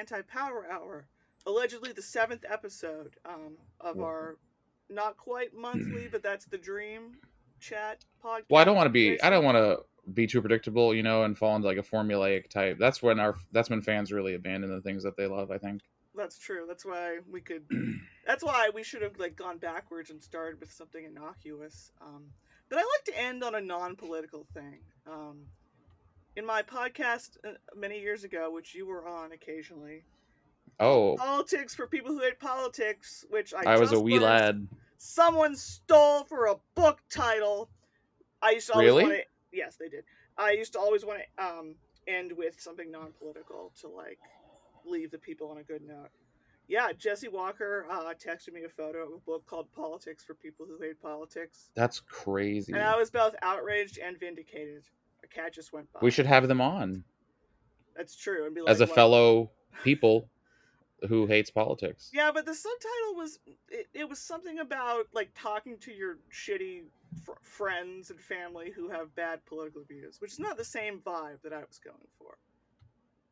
Anti Power Hour. Allegedly the seventh episode um, of our not quite monthly, but that's the dream chat podcast. Well, I don't want to be. I don't want to be too predictable, you know, and fall into like a formulaic type. That's when our. That's when fans really abandon the things that they love. I think. That's true. That's why we could. that's why we should have like gone backwards and started with something innocuous. Um, but I like to end on a non-political thing. Um, in my podcast uh, many years ago, which you were on occasionally, Oh, politics for people who hate politics, which I, I was a wee learned lad. Someone stole for a book title. I used to always Really? to. Yes, they did. I used to always want to um, end with something non-political to like leave the people on a good note. Yeah, Jesse Walker uh, texted me a photo of a book called "Politics for People Who Hate Politics," That's crazy. and I was both outraged and vindicated. Cat just went by. We should have them on That's true. And be like, as a "What?" fellow people who hates politics. Yeah, but the subtitle was it, it was something about like talking to your shitty fr- friends and family who have bad political views, which is not the same vibe that I was going for.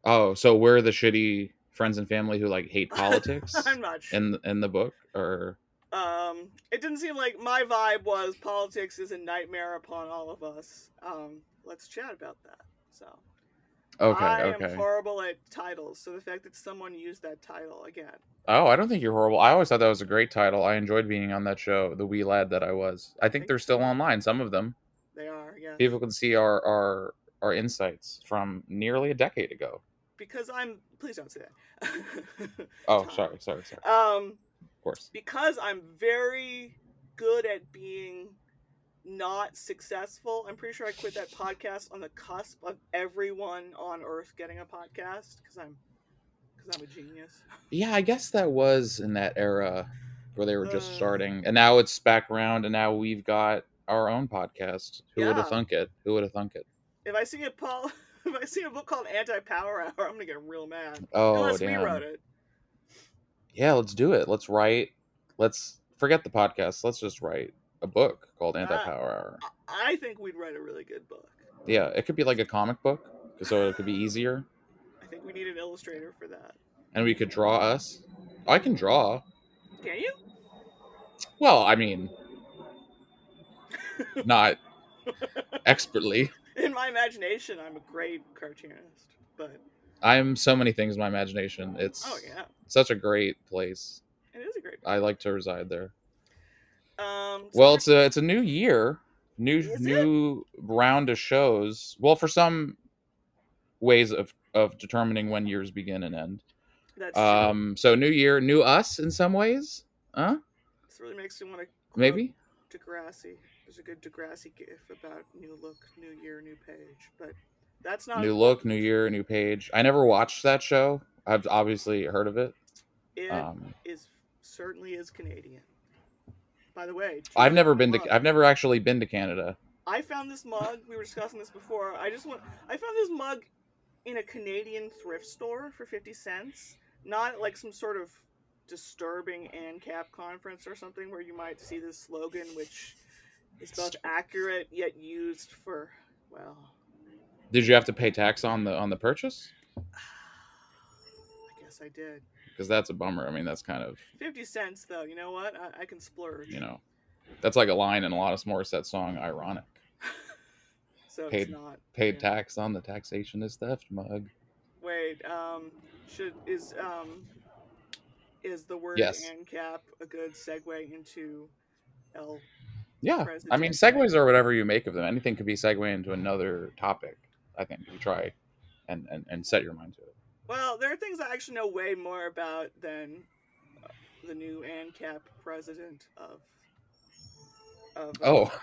Oh, so we're the shitty friends and family who like hate politics I'm not sure. in in the book, or Um, it didn't seem like my vibe was politics is a nightmare upon all of us. Um, let's chat about that. So okay, I okay. am horrible at titles, so the fact that someone used that title again, Oh, I don't think you're horrible. I always thought that was a great title. I enjoyed being on that show, the wee lad that I was. I think Thank they're still online. Some of them. they are yeah. People can see our our our insights from nearly a decade ago. Because I'm please don't say that. Oh, Tom. sorry, sorry, sorry. Um, Of course. because I'm very good at being not successful. I'm pretty sure I quit that podcast on the cusp of everyone on Earth getting a podcast because I'm because I'm a genius. Yeah, I guess that was in that era where they were just Uh. starting, and now it's back around, and now we've got our own podcast. Who would have thunk it? Who would have thunk it? If I see a Paul, if I see a book called Anti Power Hour, I'm gonna get real mad. Oh Unless damn! we wrote it. Yeah, let's do it. Let's write. Let's forget the podcast. Let's just write a book called. Anti Power Hour. I- think we'd write a really good book. Yeah, it could be like a comic book, so it could be easier, I think we need an illustrator for that. and we could draw us. I can draw. Can you? Well, I mean, not expertly. In my imagination, I'm a great cartoonist, but I'm so many things in my imagination. It's oh yeah, such a great place. it is a great. I like to reside there. Um, Well, it's a it's a new year, new Is it? new round of shows. Well, for some ways of of determining when years begin and end. that's true. Um, so new year, new us in some ways. Huh? This really makes me want to Maybe. Degrassi. There's a good Degrassi gif about new look, new year, new page, but that's not New look, new year, new page. I never watched that show. I've obviously heard of it. It is Um, certainly is Canadian. By the way, I've never been mug. to. I've never actually been to Canada. I found this mug. We were discussing this before. I just want. I found this mug in a Canadian thrift store for fifty cents. Not like some sort of disturbing ANCAP conference or something where you might see this slogan, which is both accurate yet used for well. Did you have to pay tax on the on the purchase? I guess I did. Because that's a bummer. I mean, that's kind of 50 cents, though. You know what? I, I can splurge. you know, that's like a line in Alanis Morissette song. Ironic. so paid- it's not. Paid yeah. tax on the taxation is theft mug. Wait, um, should, is, um, is the word Yes. ANCAP a good segue into L? Yeah, I mean, segues are whatever you make of them. Anything could be segue into another topic. I think if you try and, and and set your mind to it. Well, there are things I actually know way more about than uh, the new ANCAP president of. of uh, Oh,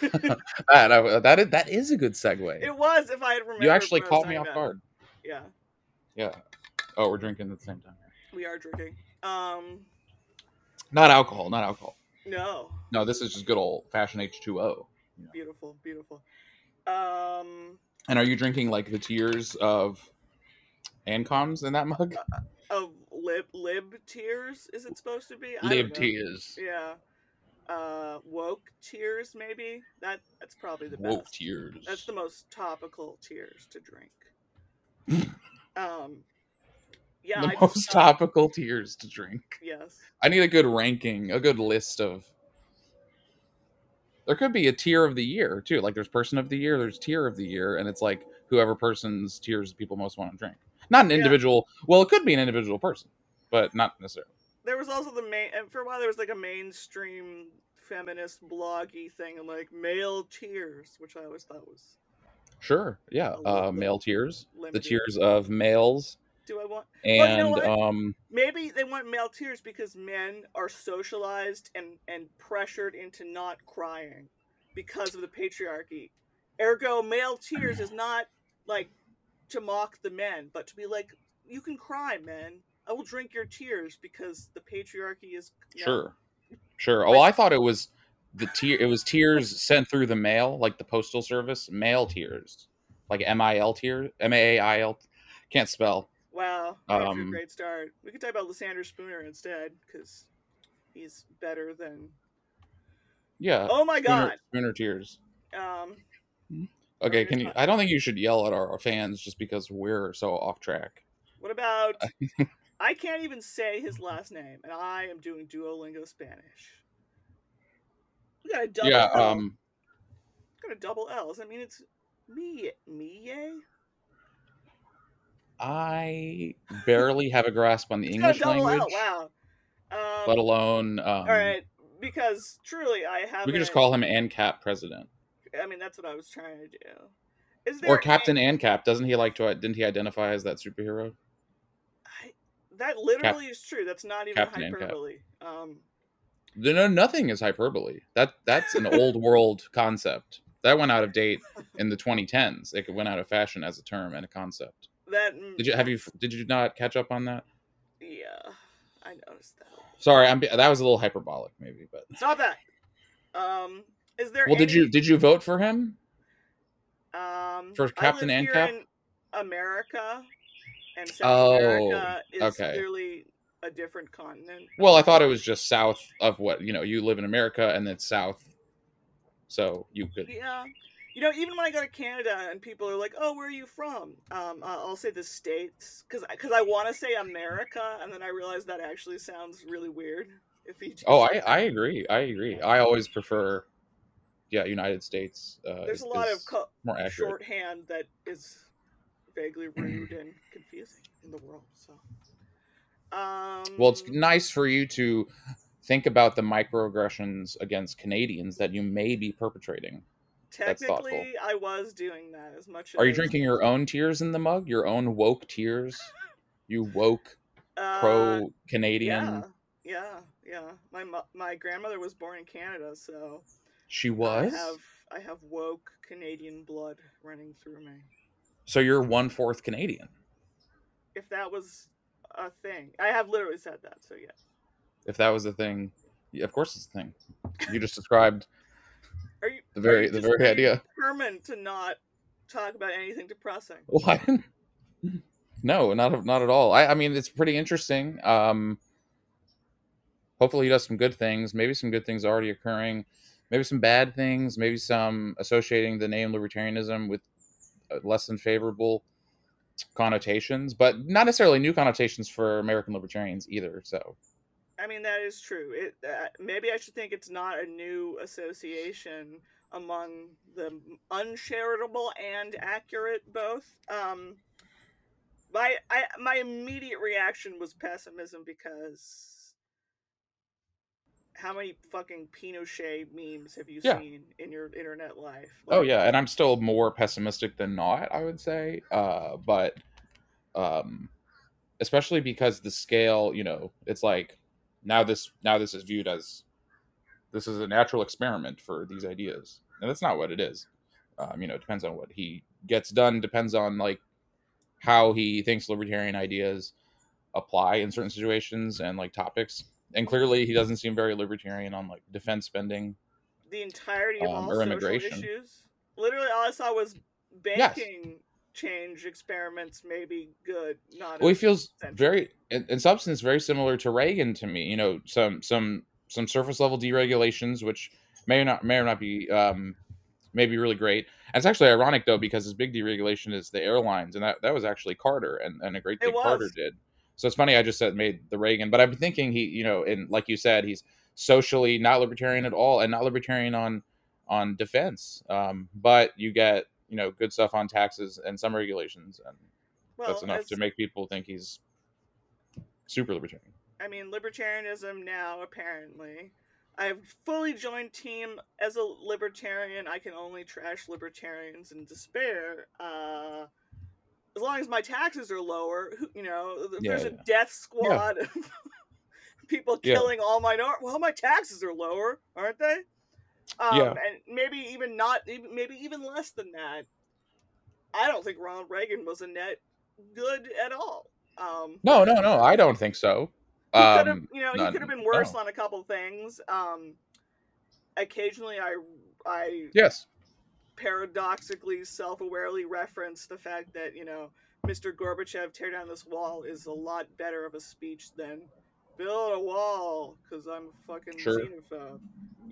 that I- that is, that is a good segue. it was if I had remembered. you actually what I was caught me off about. guard. Yeah, Yeah. Oh, we're drinking at the same time. we are drinking. Um, Not alcohol. Not alcohol. no, No, this is just good old fashioned H two O. beautiful, beautiful. Um, And are you drinking like the tears of Ancoms in that mug? of lib lib tears is it supposed to be? I Lib tears. Yeah. uh, woke tears. Maybe that that's probably the best Woke best. tears. That's the most topical tears to drink. um, yeah, the I most thought- topical tears to drink. Yes. I need a good ranking, a good list of. There could be a tier of the year too. Like there's person of the year, there's tier of the year, and it's like whoever person's tears people most want to drink. Not an Yeah. individual. Well, it could be an individual person, but not necessarily. There was also the main, and for a while there was like a mainstream feminist bloggy thing, and like male tears, which I always thought was Sure, yeah. Uh, male tears, the tears of males, Do I want? and you know um, Maybe they want male tears because men are socialized and and pressured into not crying because of the patriarchy. Ergo, male tears is not like to mock the men, but to be like, you can cry, men. I will drink your tears because the patriarchy is sure, sure. Oh, I thought it was the tier. It was tears sent through the mail, like the postal service, mail tears, like M I L tears, M A I L. Can't spell. Wow, a Um, great start. We could talk about Lysander Spooner instead because he's better than. Yeah. Oh my Spooner, god. Spooner tears. Um, Okay, can you? I don't think you should yell at our fans just because we're so off track. what about? I can't even say his last name, and I am doing Duolingo Spanish. We got a double yeah. L. Um. got a double L. Does that mean it's me? Me? I barely have a grasp on the It's English language, L. Wow. Um, let alone. Um, all right, because truly, I have. We could just call him ANCAP president I mean, that's what I was trying to do. Is or there Captain a- ANCAP. Doesn't he like to? Didn't he identify as that superhero? I, that literally is true. That's not even Captain hyperbole. Um, No, nothing is hyperbole. That that's an old world concept that went out of date in the 2010s. It went out of fashion as a term and a concept. that Did you have you did you not catch up on that? Yeah, I noticed that. Sorry, I'm that was a little hyperbolic, maybe, but Stop that. Um, is there? well, did you did you vote for him? Um, For Captain ANCAP? America, and South Oh, America is okay. clearly a different continent. Well, I thought it was just south of what you know. You live in America, and then south, so you could. Yeah. You know, even when I go to Canada and people are like, "Oh, where are you from?" Um, I'll say the states because because I want to say America, and then I realize that actually sounds really weird. If you Oh, I I agree. I agree. I always prefer, yeah, United States. Uh, there's is- a lot of co- more accurate. shorthand that is vaguely rude and confusing in the world. So, um, Well, it's nice for you to think about the microaggressions against Canadians that you may be perpetrating. technically I was doing that as much. As Are you drinking your own tears in the mug? Your own woke tears? You woke uh, pro Canadian? Yeah, yeah, yeah. My my grandmother was born in Canada, so She was. I have I have woke Canadian blood running through me. So you're one fourth Canadian. If that was a thing, I have literally said that. So yes. If that was a thing, yeah, of course it's a thing. You just described Are you the very the very idea. determined to not talk about anything depressing? Well, didn't. No, not not at all. I, I mean, it's pretty interesting. Um, hopefully, he does some good things. Maybe some good things already occurring. Maybe some bad things. Maybe some associating the name libertarianism with uh, less than favorable connotations, but not necessarily new connotations for American libertarians either. So, I mean that is true. It uh, maybe I should think it's not a new association among the uncharitable and accurate both. Um, my I my immediate reaction was pessimism because how many fucking Pinochet memes have you Yeah. seen in your internet life? oh yeah, and I'm still more pessimistic than not. I would say, uh, but um, especially because the scale, you know, it's like now this now this is viewed as this is a natural experiment for these ideas, and that's not what it is. Um, you know, it depends on what he gets done. Depends on like how he thinks libertarian ideas apply in certain situations and like topics. And clearly, he doesn't seem very libertarian on like defense spending. the entirety of Um, all immigration. issues. Literally, all I saw was Yes. banking change experiments Maybe good, not. Well, he feels very, in, in substance, very similar to Reagan to me. You know, some some some surface level deregulations, which may or not may or not be um, may be really great. And it's actually ironic though because his big deregulation is the airlines, and that, that was actually Carter and, and a great thing Carter did. So it's funny I just said made the Reagan, but I'm thinking he, you know, and like you said, he's socially not libertarian at all, and not libertarian on on defense. Um, but you get you know good stuff on taxes and some regulations, and Well, that's enough to make people think he's super libertarian. I mean, libertarianism now, apparently. I've fully joined team as a libertarian. I can only trash libertarians in despair. Uh, as long as my taxes are lower, you know, if Yeah, there's a death squad of people Yeah. killing all minor, well, my taxes are lower, aren't they? Um, Yeah. And maybe even not, maybe even less than that. I don't think Ronald Reagan was a net good at all. Um, No, no, no, I don't think so. he Um, you know, he could have been worse no. on a couple things. Um, occasionally, I, I yes, paradoxically, self-awarely reference the fact that you know, Mr. Gorbachev, tear down this wall is a lot better of a speech than build a wall because I'm a fucking Sure. xenophobe.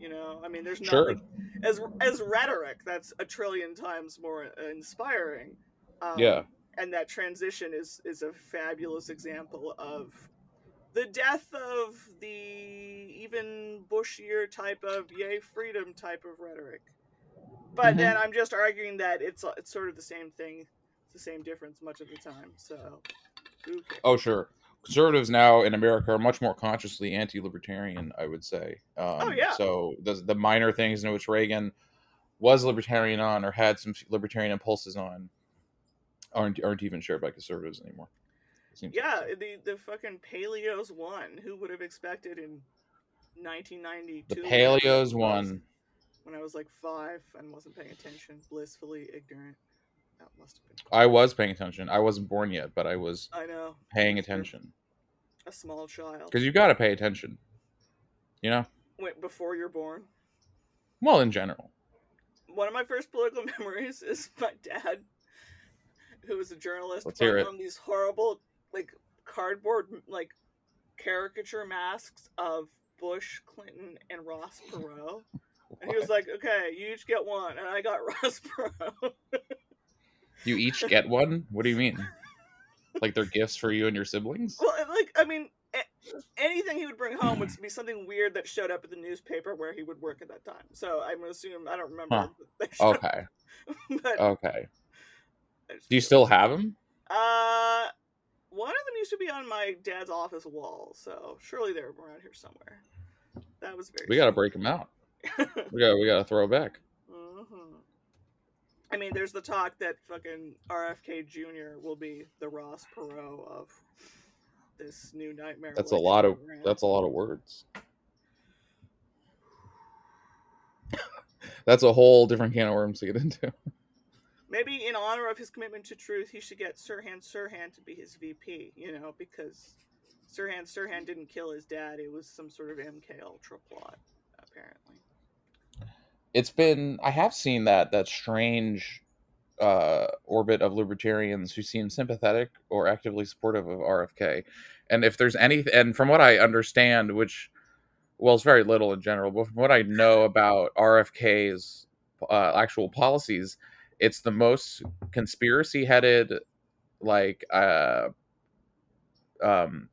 You know, I mean, there's Sure. nothing as as rhetoric that's a trillion times more uh, inspiring. Um, Yeah. and that transition is is a fabulous example of the death of the even bushier type of yay freedom type of rhetoric. But Mhm. then I'm just arguing that it's it's sort of the same thing, it's the same difference much of the time. So? Oh, sure. Conservatives now in America are much more consciously anti-libertarian. I would say. Um, Oh, yeah. So the the minor things in which Reagan was libertarian on or had some libertarian impulses on aren't aren't even shared by conservatives anymore. Seems like. Yeah, the the fucking paleos won. Who would have expected in 1992? The Paleos won. When I was like five and wasn't paying attention, blissfully ignorant. That must have been. I was paying attention. I wasn't born yet, but I was I know. paying attention A small child. because you got to pay attention. You know, Wait, before you're born. well, in general. One of my first political memories is my dad, who was a journalist, Let's hear putting it. on these horrible, like cardboard, like caricature masks of Bush, Clinton, and Ross Perot. And he was like, "Okay, you each get one," and I got Ross Perot. You each get one. What do you mean? Like they're gifts for you and your siblings? well, like, I mean, anything he would bring home would be something weird that showed up at the newspaper where he would work at that time. So I'm assume I don't remember. Huh. that they showed Okay. but Okay. Do you still have them? Uh, one of them used to be on my dad's office wall, so surely they're around here somewhere. That was very. We got to break them out. We got we got to throw back. hmm I mean, there's the talk that fucking RFK Jr. will be the Ross Perot of this new nightmare. That's a lot of that's a lot of words. That's a whole different can of worms to get into. Maybe in honor of his commitment to truth, he should get Sirhan Sirhan to be his VP. You know, because Sirhan Sirhan didn't kill his dad; it was some sort of MK Ultra plot, apparently. It's been I have seen that that strange uh, orbit of libertarians who seem sympathetic or actively supportive of RFK. And if there's any, and from what I understand, which well, it's very little in general, but from what I know about RFK's uh, actual policies, it's the most conspiracy-headed, like uh, um,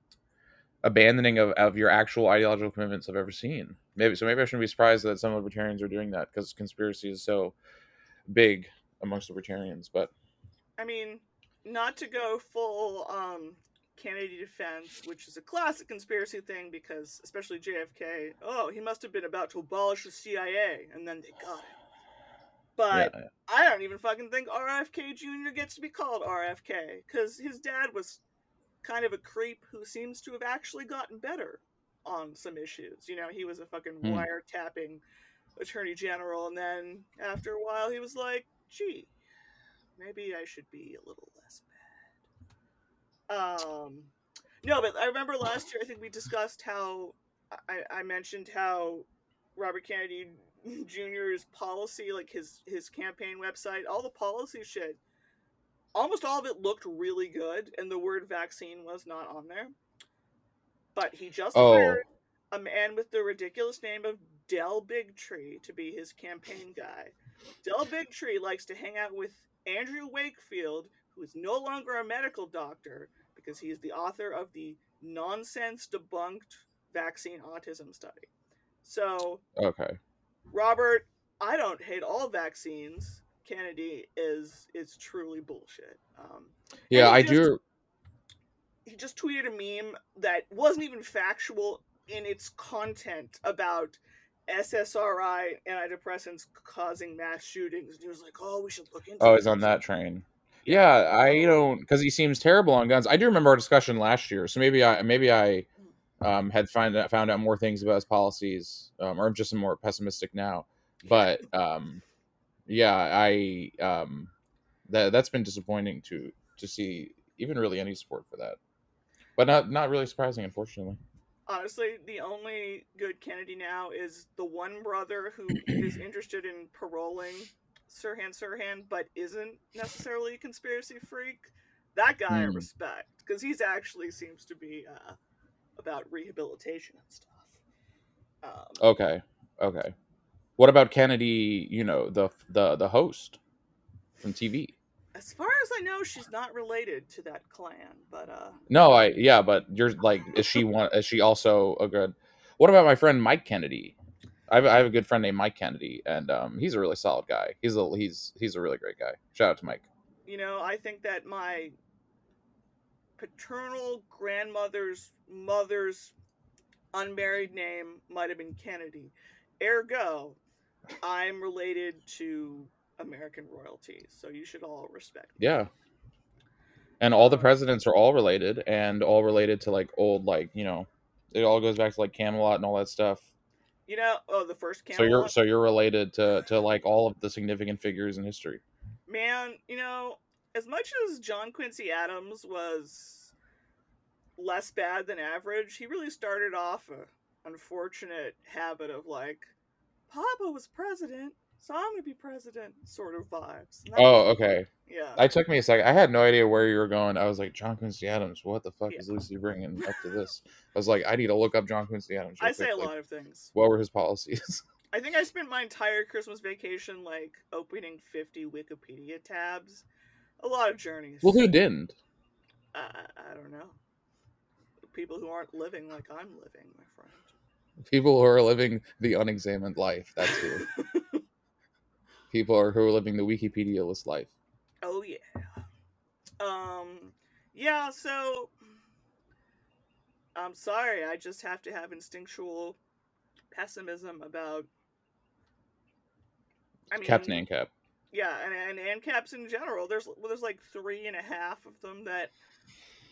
abandoning of, of your actual ideological commitments I've ever seen. Maybe so. Maybe I shouldn't be surprised that some libertarians are doing that because conspiracy is so big amongst libertarians. But I mean, not to go full um, Kennedy defense, which is a classic conspiracy thing, because especially JFK. Oh, he must have been about to abolish the CIA, and then they got him. But yeah, I don't even fucking think RFK Jr. gets to be called RFK because his dad was kind of a creep who seems to have actually gotten better on some issues. You know, he was a fucking Hmm. wiretapping attorney general, and then after a while, he was like, "Gee, maybe I should be a little less bad." Um, no, but I remember last year. I think we discussed how I, I mentioned how Robert Kennedy Jr.'s policy, like his his campaign website, all the policy shit, almost all of it looked really good, and the word vaccine was not on there. But he just Oh. hired a man with the ridiculous name of Del Bigtree to be his campaign guy. Del Bigtree likes to hang out with Andrew Wakefield, who is no longer a medical doctor because he is the author of the nonsense debunked vaccine autism study. So, Okay. Robert, I don't hate all vaccines. Kennedy is is truly bullshit. Um, Yeah, I just- do. he just tweeted a meme that wasn't even factual in its content about SSRI antidepressants causing mass shootings. And he was like, "Oh, we should look into." Oh, he's on that train. Yeah, I don't because he seems terrible on guns. I do remember our discussion last year, so maybe I maybe I um, had find out, found out more things about his policies, um, or I'm just more pessimistic now. But um, yeah, I um, that that's been disappointing to to see even really any support for that, but not not really surprising, unfortunately. Honestly, the only good Kennedy now is the one brother who is interested in paroling Sirhan Sirhan, but isn't necessarily a conspiracy freak. That guy I Hmm. respect because he's actually seems to be uh, about rehabilitation and stuff. Um, Okay, okay. What about Kennedy? You know the the the host from TV. As far as I know, she's not related to that clan, but uh, No, I yeah, but you're like, is she one? Is she also a good? What about my friend Mike Kennedy? I have, I have a good friend named Mike Kennedy, and um, he's a really solid guy. He's a he's he's a really great guy. Shout out to Mike. you know, I think that my paternal grandmother's mother's unmarried name might have been Kennedy. Ergo, I'm related to American royalty, so you should all respect me. Yeah, and all the presidents are all related, and all related to like old like you know, it all goes back to like Camelot and all that stuff. You know, oh, the first Camelot. So you're so you're related to to like all of the significant figures in history. Man, you know, as much as John Quincy Adams was less bad than average, he really started off a unfortunate habit of like, Papa was president, so I'm gonna be president, sort of vibes. Oh, okay. yeah. I took me a second. I had no idea where you were going. I was like, John Quincy Adams. What the fuck Yeah. is Lucy bringing up to this? I was like, I need to look up John Quincy Adams. I say quick, a like, lot of things. What were his policies? I think I spent my entire Christmas vacation like opening 50 Wikipedia tabs. A lot of journeys. well, who didn't? I I don't know. People who aren't living like I'm living, my friend. People who are living the unexamined life. That's who. People are who are living the Wikipedia-less life. Oh yeah. Um yeah, so I'm sorry, I just have to have instinctual pessimism about I mean Captain ANCAP. Yeah, and, and ANCAPs in general. There's well, there's like three and a half of them that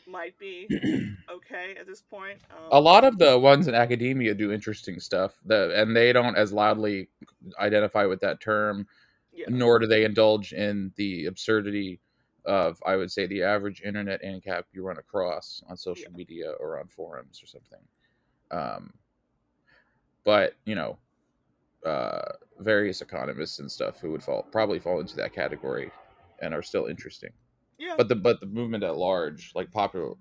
might be okay at this point. Um, A lot of the ones in academia do interesting stuff, that, and they don't as loudly identify with that term. yeah. nor do they indulge in the absurdity of I would say the average internet ANCAP you run across on social Yeah. media or on forums or something. Um, but you know, uh, various economists and stuff who would fall probably fall into that category and are still interesting. Yeah. But the but the movement at large, like popular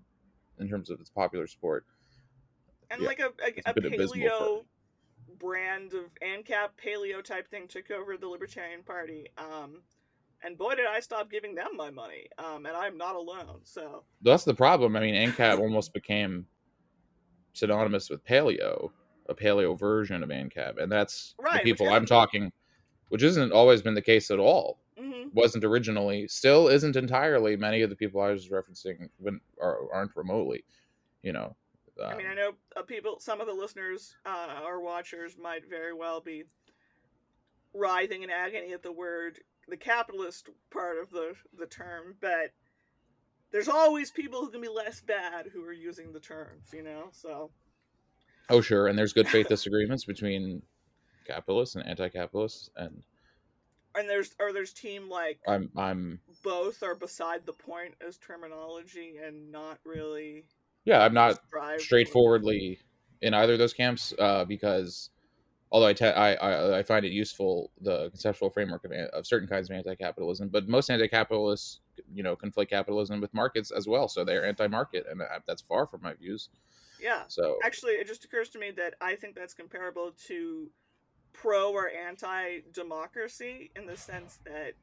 in terms of its popular sport, and yeah, like a, a, a paleo brand of ANCAP paleo type thing took over the Libertarian Party. Um, and boy, did I stop giving them my money. Um, and I'm not alone. So that's the problem. I mean, ANCAP almost became synonymous with paleo, a paleo version of ANCAP, and that's Right, the people I'm talking, which isn't always been the case at all. Mhm. Wasn't originally, still isn't entirely. Many of the people I was referencing when are, aren't remotely, you know. Um, I mean, I know uh, people, some of the listeners uh, or watchers might very well be writhing in agony at the word, the capitalist part of the, the term, but there's always people who can be less bad who are using the terms, you know? So, oh sure, and there's good faith disagreements between capitalists and anti-capitalists, and and there's, or there's team like I'm I'm both are beside the point as terminology and not really yeah I'm not straightforwardly in either of those camps uh, because although I, te- I, I I find it useful the conceptual framework of, of certain kinds of anti-capitalism, but most anti-capitalists you know conflate capitalism with markets as well, so they're anti-market, and that's far from my views. Yeah. So Actually, it just occurs to me that I think that's comparable to pro or anti democracy in the sense that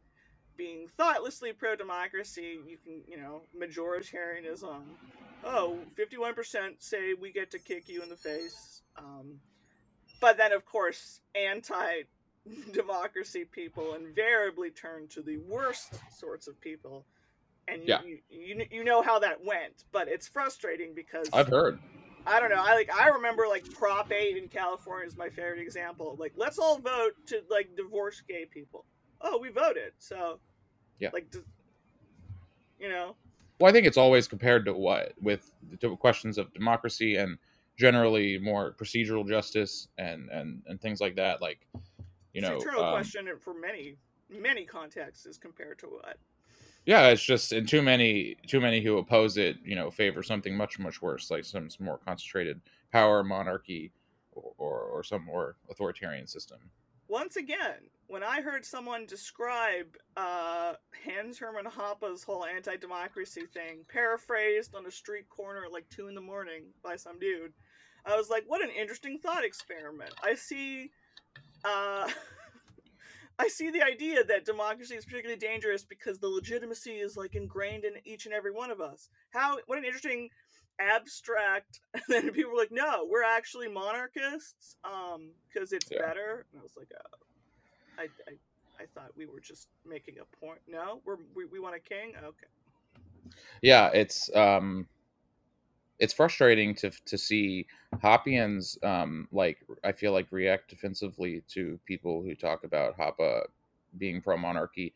being thoughtlessly pro democracy, you can, you know, majoritarianism. Oh, 51% say we get to kick you in the face. Um, but then, of course, anti democracy people invariably turn to the worst sorts of people. And you, Yeah. you, you, you know how that went, but it's frustrating because I've heard. I don't know. I like I remember like Prop 8 in California is my favorite example. Like let's all vote to like divorce gay people. Oh, we voted. So Yeah. Like d- you know, Well, I think it's always compared to what with the questions of democracy and generally more procedural justice and and and things like that. Like, you it's know, a eternal um, question for many many contexts is compared to what. Yeah, it's just and too many too many who oppose it, you know, favor something much much worse, like some, some more concentrated power, monarchy, or, or or some more authoritarian system. Once again, when I heard someone describe uh, Hans Hermann Hoppe's whole anti-democracy thing, paraphrased on a street corner at like two in the morning by some dude, I was like, "What an interesting thought experiment." I see, uh, I see the idea that democracy is particularly dangerous because the legitimacy is like ingrained in each and every one of us. How? What an interesting abstract and then people were like no we're actually monarchists um because it's Yeah. better and i was like oh I, I i thought we were just making a point no we're we, we want a king okay yeah it's um it's frustrating to to see Hoppians um like I feel like react defensively to people who talk about Hoppe being pro monarchy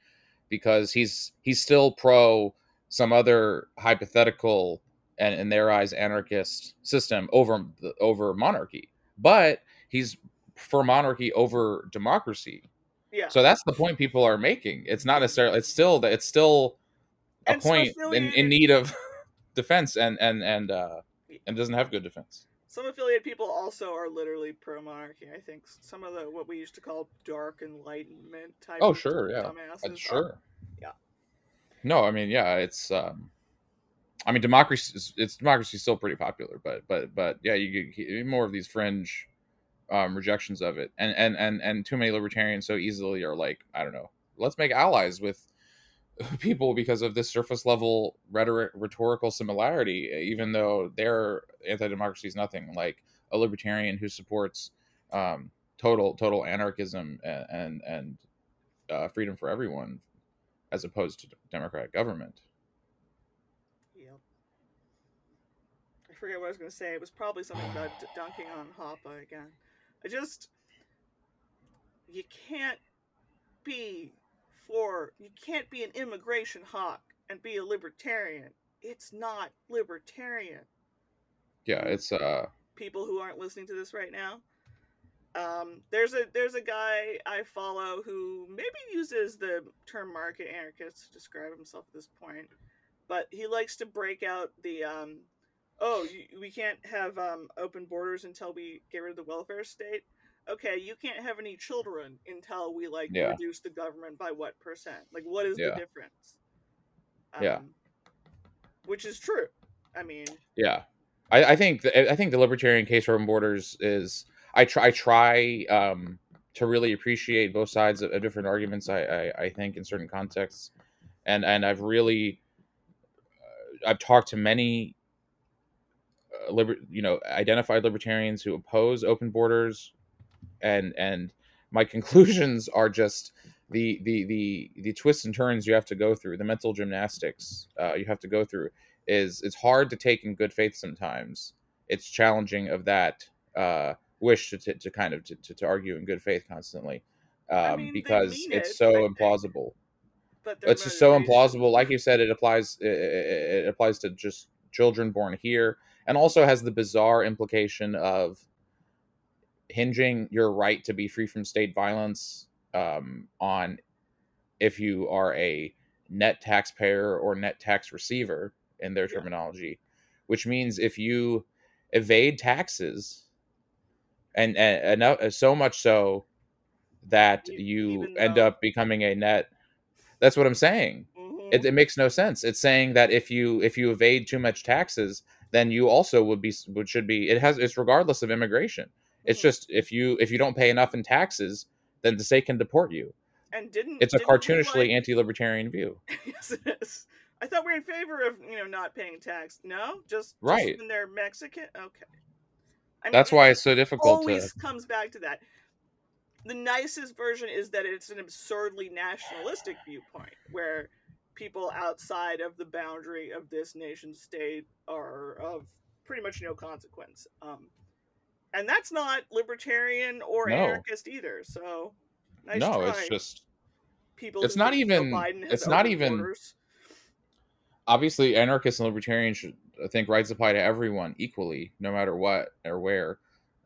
because he's he's still pro some other hypothetical and in their eyes anarchist system over over monarchy but he's for monarchy over democracy. Yeah. So that's the point people are making. It's not necessarily it's still it's still a And point in, in need of defense and and and uh and doesn't have good defense. Some affiliate people also are literally pro monarchy i think some of the what we used to call dark enlightenment type oh sure yeah. sure. Yeah. no i mean yeah it's um i mean democracy is it's democracy is still pretty popular but but but yeah you get more of these fringe um rejections of it. And and and and too many libertarians so easily are like i don't know let's make allies with people because of this surface level rhetoric rhetorical similarity even though their anti-democracy is nothing like a libertarian who supports um total total anarchism and and, and uh, freedom for everyone as opposed to democratic government Yep. I forget what I was going to say. It was probably something about dunking on Hoppe again. I just. You can't be for. You can't be an immigration hawk and be a libertarian. It's not libertarian. yeah it's uh People who aren't listening to this right now. Um, there's a there's a guy I follow who maybe uses the term market anarchist to describe himself at this point, but he likes to break out the um, oh you, we can't have um, open borders until we get rid of the welfare state. Okay, you can't have any children until we like Yeah. reduce the government by what percent? Like what is Yeah. the difference? Yeah. Um, which is true. I mean, yeah i, I think the, i think the libertarian case for open borders is i try I try um to really appreciate both sides of, of different arguments I, I i think in certain contexts and and i've really uh, i've talked to many uh, liber- you know identified libertarians who oppose open borders and and my conclusions are just the the the the twists and turns you have to go through the mental gymnastics uh, you have to go through is it's hard to take in good faith sometimes. It's challenging of that uh wish to, to, to kind of to, to, to argue in good faith constantly um I mean, because it's it, so implausible. but it's just so implausible. Like you said it applies it it applies to just children born here and also has the bizarre implication of hinging your right to be free from state violence um, on if you are a net taxpayer or net tax receiver in their Yeah. terminology which means if you evade taxes and, and enough so much so that you even end though- up becoming a net that's what i'm saying Mhm. it, it makes no sense it's saying that if you if you evade too much taxes then you also would be would should be it has it's regardless of immigration. It's Mhm. just if you if you don't pay enough in taxes, then the state can deport you. and didn't It's a didn't cartoonishly like- anti-libertarian view. yes, it is. I thought we are in favor of you know not paying tax. No, just Right. Just when they're Mexican. Okay. I mean, That's why it's so difficult always to. comes back to that. The nicest version is that it's an absurdly nationalistic viewpoint where people outside of the boundary of this nation state are of pretty much no consequence. Um, and that's not libertarian or No. anarchist either. So nice no, try, it's just people. it's not even- it's not even- obviously anarchists and libertarians should I think rights apply to everyone equally, no matter what or where.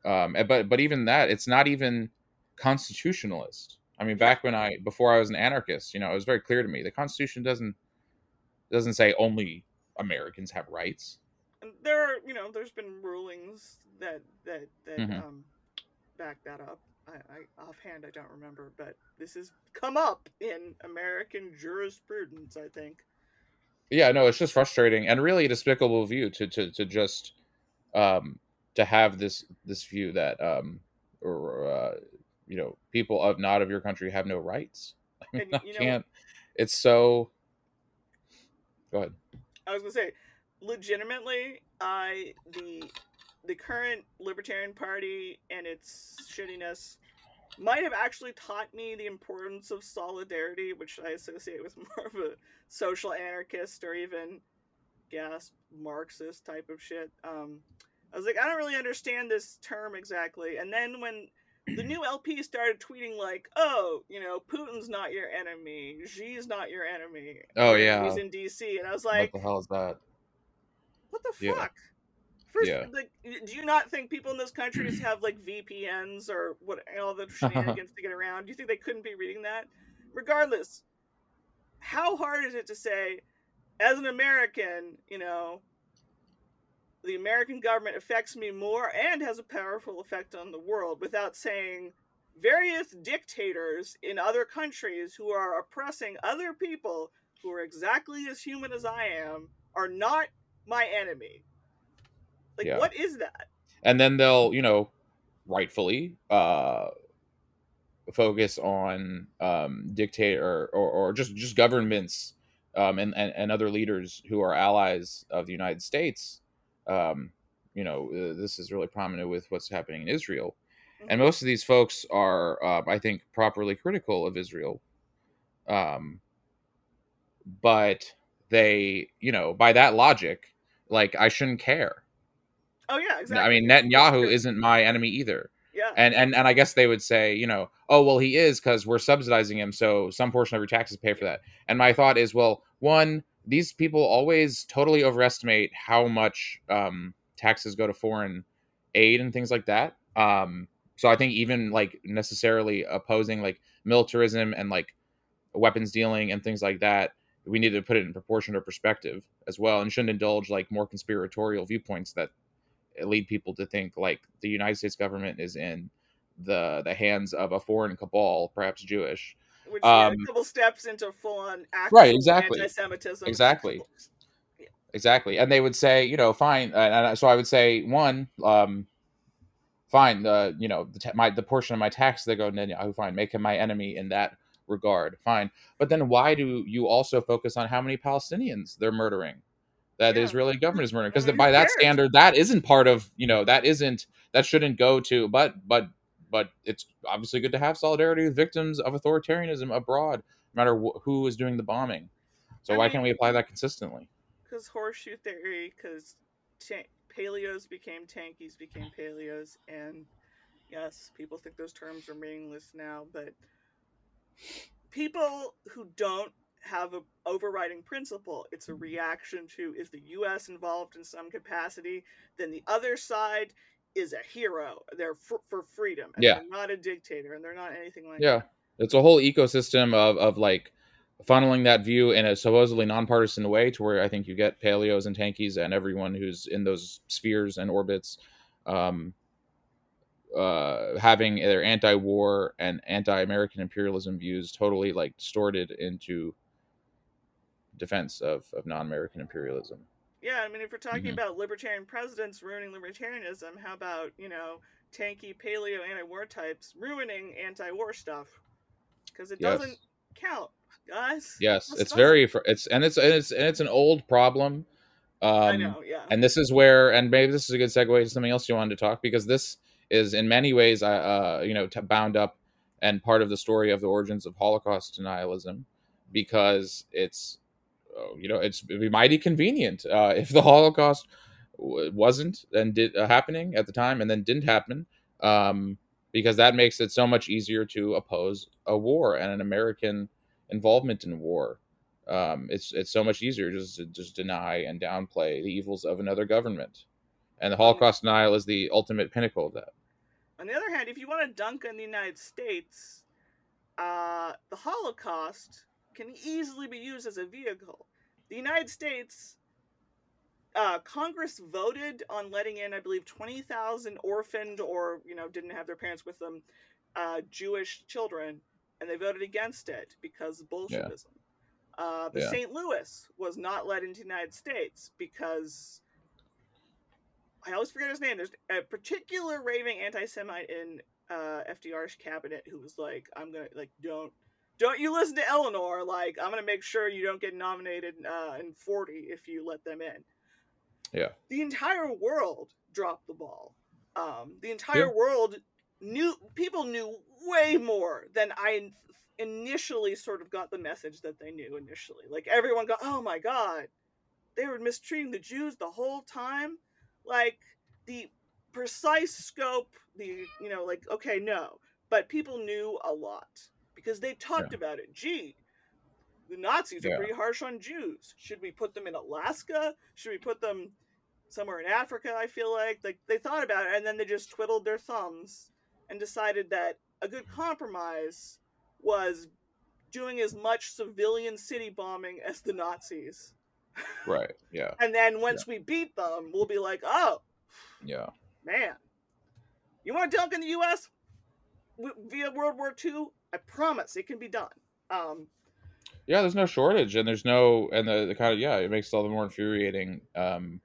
Um, but but even that, it's not even constitutionalist. I mean, back when I before I was an anarchist, you know, it was very clear to me the Constitution doesn't doesn't say only Americans have rights. There are, you know, there's been rulings that that that Mhm. um, back that up. I, I offhand I don't remember, but this has come up in American jurisprudence. I think. Yeah, no, it's just frustrating and really a despicable view to to to just um to have this this view that um or uh you know people of not of your country have no rights. I mean, And, I you know- can't. It's so. Go ahead. I was gonna say, legitimately, I the the current Libertarian Party and its shittiness might have actually taught me the importance of solidarity, which I associate with more of a social anarchist or even gas Marxist type of shit. Um, I was like, I don't really understand this term exactly. And then when the new LP started tweeting like, "Oh, you know, Putin's not your enemy, Xi's not your enemy." Oh, yeah. he's in DC, and I was like, what the hell is that? What the Yeah. fuck? First, Yeah. like, do you not think people in those countries have like VPNs or what all the shenanigans to get around? Do you think they couldn't be reading that? Regardless, how hard is it to say, as an American, you know, the American government affects me more and has a powerful effect on the world without saying various dictators in other countries who are oppressing other people who are exactly as human as I am are not my enemy. Like, Yeah. what is that? And then they'll, you know, rightfully uh focus on um dictator or, or just just governments um and, and and other leaders who are allies of the United States. Um you know, uh, this is really prominent with what's happening in Israel. and most of these folks are uh, i think properly critical of israel um but they you know by that logic like i shouldn't care. Oh yeah, exactly. i mean netanyahu isn't my enemy either. Yeah. and and and i guess they would say you know oh well he is because we're subsidizing him so some portion of your taxes pay for that. And my thought is well one these people always totally overestimate how much um taxes go to foreign aid and things like that. Um so i think even like necessarily opposing like militarism and like weapons dealing and things like that we need to put it in proportion or perspective as well and shouldn't indulge like more conspiratorial viewpoints that lead people to think like the united states government is in the the hands of a foreign cabal perhaps jewish Which um, a couple steps into full on Right, exactly. anti-Semitism. Exactly. exactly and they would say you know fine uh, and so i would say one um fine uh you know the my the portion of my tax that go to Netanyahu, fine make him my enemy in that regard fine. But then why do you also focus on how many palestinians they're murdering? That the israeli government is murdering because by that cares? standard that isn't part of you know that isn't that shouldn't go to but but but it's obviously good to have solidarity with victims of authoritarianism abroad no matter wh- who is doing the bombing. So I why mean- can't we apply that consistently? Because horseshoe theory, because ta- paleos became tankies became paleos, and yes, people think those terms are meaningless now, but people who don't have a overriding principle, it's a reaction to is the U.S. involved in some capacity, then the other side is a hero. They're for, for freedom. And Yeah. They're not a dictator, and they're not anything like Yeah, it's a whole ecosystem of of like funneling that view in a supposedly nonpartisan way to where I think you get paleos and tankies and everyone who's in those spheres and orbits um, uh, having their anti-war and anti-American imperialism views totally like distorted into defense of, of non-American imperialism. Yeah, I mean, if we're talking Mhm. about libertarian presidents ruining libertarianism, how about you know tanky paleo anti-war types ruining anti-war stuff? Because it Yes. doesn't count, guys. Yes, Just it's doesn't. very fr- it's and it's and it's and it's an old problem. Um, I know. Yeah. and this is where and maybe this is a good segue to something else you wanted to talk because this is in many ways uh, uh you know t- bound up and part of the story of the origins of holocaust denialism because it's uh, you know it's it'd be mighty convenient uh, if the holocaust w- wasn't and did uh, happening at the time and then didn't happen um, because that makes it so much easier to oppose a war and an american involvement in war um, it's it's so much easier just to just deny and downplay the evils of another government, and the Holocaust denial is the ultimate pinnacle of that. On the other hand, if you want to dunk on the United States, uh, the Holocaust can easily be used as a vehicle. The United States, uh, Congress voted on letting in, I believe, 20,000 orphaned or, you know, didn't have their parents with them uh, Jewish children, and they voted against it because of Bolshevism. Uh, the Yeah. St. Louis was not let into the United States because I always forget his name. There's a particular raving anti-Semite in uh, FDR's cabinet who was like, "I'm gonna like don't don't you listen to Eleanor? Like I'm gonna make sure you don't get nominated uh, in 40 if you let them in." Yeah. The entire world dropped the ball. Um, the entire Yeah. world knew people knew way more than I initially sort of got the message that they knew initially. Like everyone got, "Oh my god, they were mistreating the Jews the whole time." Like the precise scope, the you know, like okay, no, but people knew a lot because they talked about it. Gee, the Nazis are pretty harsh on Jews. Should we put them in Alaska? Should we put them somewhere in Africa? I feel like like they thought about it and then they just twiddled their thumbs and decided that a good mm-hmm. compromise was doing as much civilian city bombing as the Nazis. Right. Yeah. And then once we beat them, we'll be like, oh, Yeah. man, you want to dunk in the U.S. via World War II? I promise it can be done. Um, Yeah. There's no shortage, and there's no, and the, the kind of yeah, it makes it all the more infuriating. Um,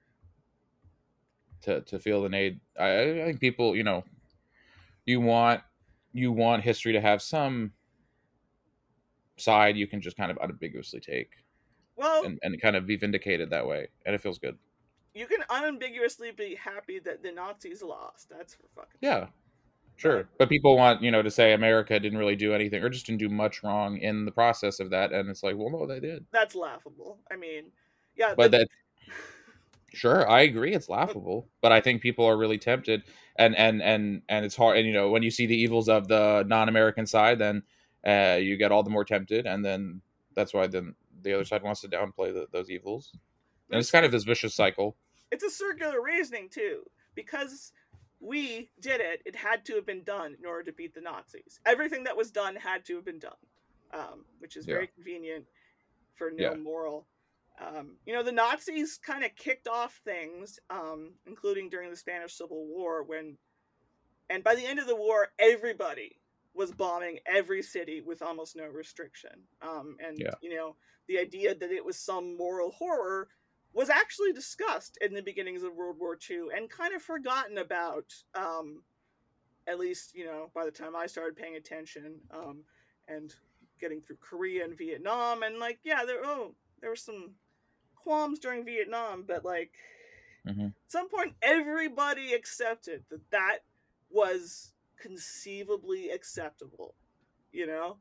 to to feel the need. I, I think people, you know, you want you want history to have some side you can just kind of unambiguously take well, and, and kind of be vindicated that way, and it feels good. you can unambiguously be happy that the Nazis lost. That's for fucking Yeah, sure. But people want you know to say America didn't really do anything or just didn't do much wrong in the process of that, and it's like, well, no, they did. That's laughable. I mean, yeah, But that, sure, I agree, it's laughable. But I think people are really tempted, and and and and it's hard. And you know, when you see the evils of the non-American side, then uh, you get all the more tempted, and then that's why then the other side wants to downplay the, those evils, and it's kind of this vicious cycle. it's a circular reasoning too because we did it it had to have been done in order to beat the nazis everything that was done had to have been done um, which is very Yeah. convenient for no Yeah. moral um, you know the nazis kind of kicked off things um, including during the spanish civil war when and by the end of the war everybody was bombing every city with almost no restriction um, and Yeah. you know the idea that it was some moral horror was actually discussed in the beginnings of World War II and kind of forgotten about, um, at least, you know, by the time I started paying attention um, and getting through Korea and Vietnam. And, like, yeah, there, oh, there were some qualms during Vietnam, but, like, Mhm. at some point, everybody accepted that that was conceivably acceptable, you know?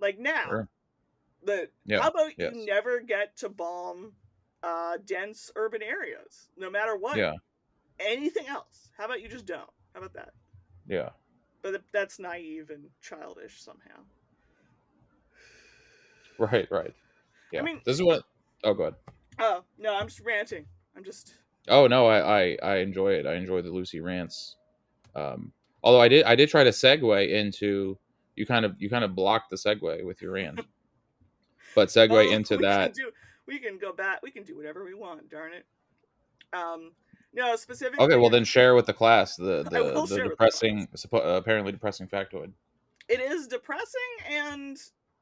Like, now, Sure. the, Yeah, how about yes. you never get to bomb uh, dense urban areas, no matter what. Yeah, Anything else? How about you just don't? How about that? yeah. But that's naive and childish somehow. Right, right. Yeah. I mean- this is what. Oh, go ahead. Oh no, I'm just ranting. I'm just. Oh no, I, I I enjoy it. I enjoy the Lucy rants. Um, although I did I did try to segue into you kind of you kind of blocked the segue with your rant, but segue Oh, into we that. Can do, we can go back. We can do whatever we want. Darn it. Um, no specifically. Okay, well then share with the class the the, the depressing suppo- apparently depressing factoid. it is depressing, and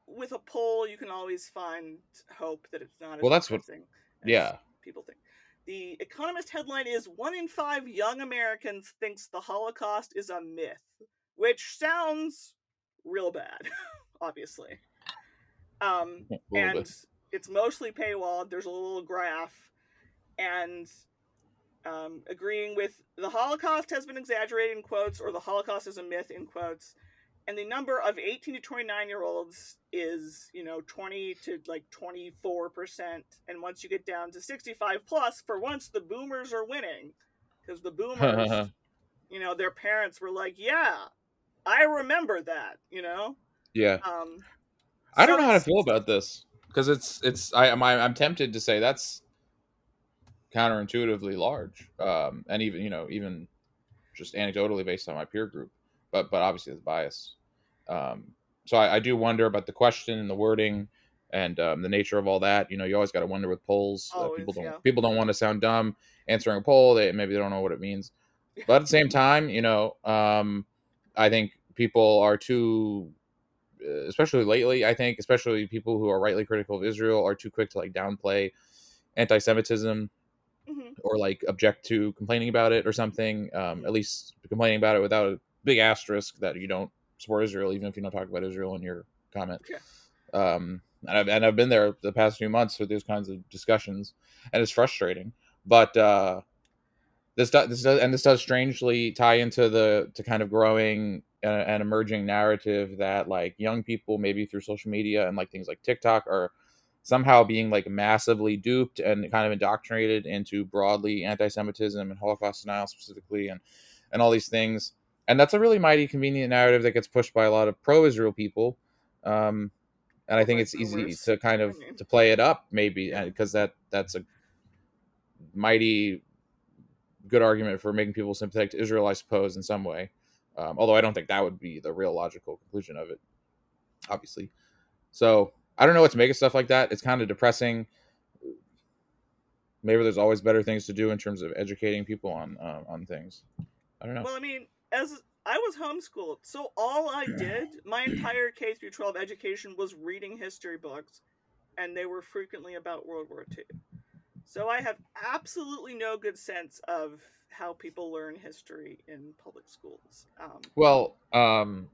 with a poll, you can always find hope that it's not as Well, that's what- depressing as Yeah, people think. The Economist headline is One in five young Americans thinks the Holocaust is a myth, which sounds real bad, obviously. Um, and bit. it's mostly paywalled. There's a little graph, and um, agreeing with the Holocaust has been exaggerated in quotes, or the Holocaust is a myth in quotes and the number of 18 to 29 year olds is you know 20 to like 24 percent. And once you get down to 65 plus for once the boomers are winning. Because the boomers you know their parents were like yeah i remember that you know? Yeah. Um i don't know how to feel about this because it's it's i am i'm tempted to say that's counterintuitively large um and even you know even just anecdotally based on my peer group but but obviously it's bias um, so I, I, do wonder about the question and the wording and um, the nature of all that. You know, you always got to wonder with polls. Always, uh, people don't yeah. people don't want to sound dumb answering a poll. They maybe they don't know what it means. But at the same time, you know, um, I think people are too, uh, especially lately. I think especially people who are rightly critical of Israel are too quick to like downplay anti-Semitism. Mm-hmm. Or like object to complaining about it or something. Um, at least complaining about it without a big asterisk that you don't support Israel, even if you don't talk about Israel in your comment. Yeah. Um, and I've and I've been there the past few months with these kinds of discussions, and it's frustrating. But uh, this does this does and this does strangely tie into the to kind of growing and, emerging narrative that like young people maybe through social media and like things like TikTok are somehow being like massively duped and kind of indoctrinated into broadly anti-Semitism and Holocaust denial specifically and and all these things and that's a really mighty convenient narrative that gets pushed by a lot of pro-Israel people. Um, and I think it's easy to kind of to play it up, maybe, because that that's a mighty good argument for making people sympathetic to Israel, I suppose, in some way. Um, although I don't think that would be the real logical conclusion of it, obviously. So I don't know what to make of stuff like that. It's kind of depressing. Maybe there's always better things to do in terms of educating people on uh, on things. I don't know. Well, I mean, as I was homeschooled, so all I did my entire K through 12 education was reading history books, and they were frequently about World War II. So I have absolutely no good sense of how people learn history in public schools. Um, well, um,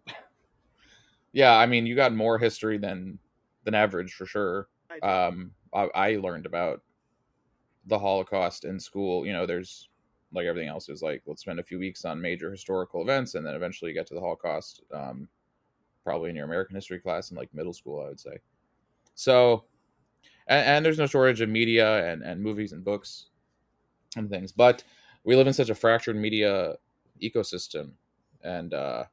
yeah, I mean, you got more history than than average for sure. I um, I, I learned about the Holocaust in school. You know, there's like everything else is like let's spend a few weeks on major historical events and then eventually get to the holocaust um, probably in your american history class in like middle school i would say. So and, and, there's no shortage of media and, and movies and books and things but we live in such a fractured media ecosystem and uh,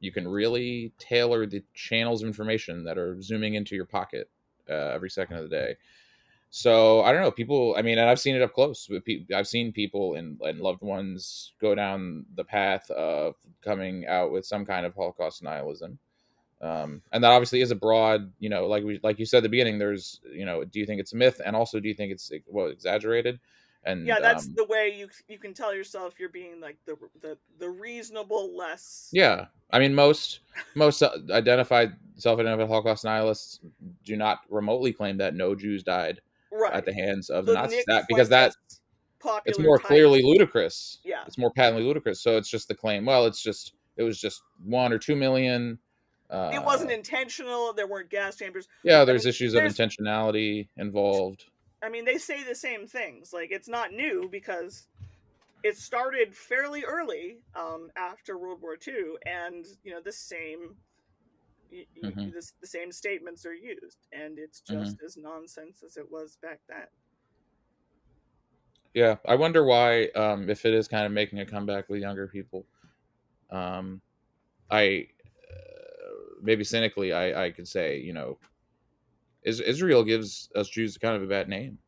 you can really tailor the channels of information that are zooming into your pocket uh, every second of the day so I don't know. People, I mean, and I've seen it up close. I've seen people and, and loved ones go down the path of coming out with some kind of Holocaust denialism. Um, and that obviously is a broad, you know, like we, like you said at the beginning. There's, you know, do you think it's a myth, and also do you think it's well exaggerated? And yeah, that's um, the way you you can tell yourself you're being like the the the reasonable, less. Yeah, I mean, most most identified self-identified Holocaust denialists do not remotely claim that no Jews died right. at the hands of the, the Nazis. That because that it's more clearly ludicrous. Yeah, it's more patently ludicrous. So it's just the claim. Well, it's just it was just one or two million. Uh, it wasn't intentional. There weren't gas chambers. Yeah, there's I mean, issues there's, of intentionality involved. I mean, they say the same things. Like it's not new because it started fairly early um, after World War II, and you know the same mm-hmm. the, the, same statements are used, and it's mm-hmm. just mm-hmm. as nonsense as it was back then. Yeah, I wonder why, um, if it is kind of making a comeback with younger people. Um, I uh, maybe cynically, I, I could say, you know, is, Israel gives us Jews kind of a bad name.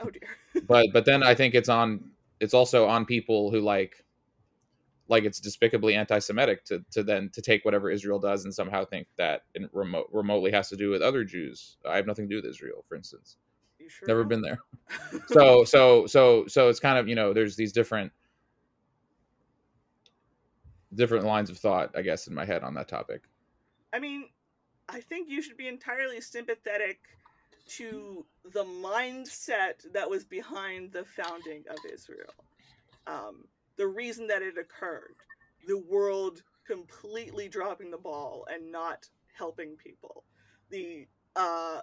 Oh dear. but but then I think it's on it's also on people who like like it's despicably anti-Semitic to to then to take whatever Israel does and somehow think that it remote remotely has to do with other Jews. I have nothing to do with Israel, for instance. Sure Never been there. so so so so it's kind of you know there's these different different lines of thought, I guess, in my head on that topic. I mean, I think you should be entirely sympathetic to the mindset that was behind the founding of Israel. Um, the reason that it occurred, the world completely dropping the ball and not helping people, the uh,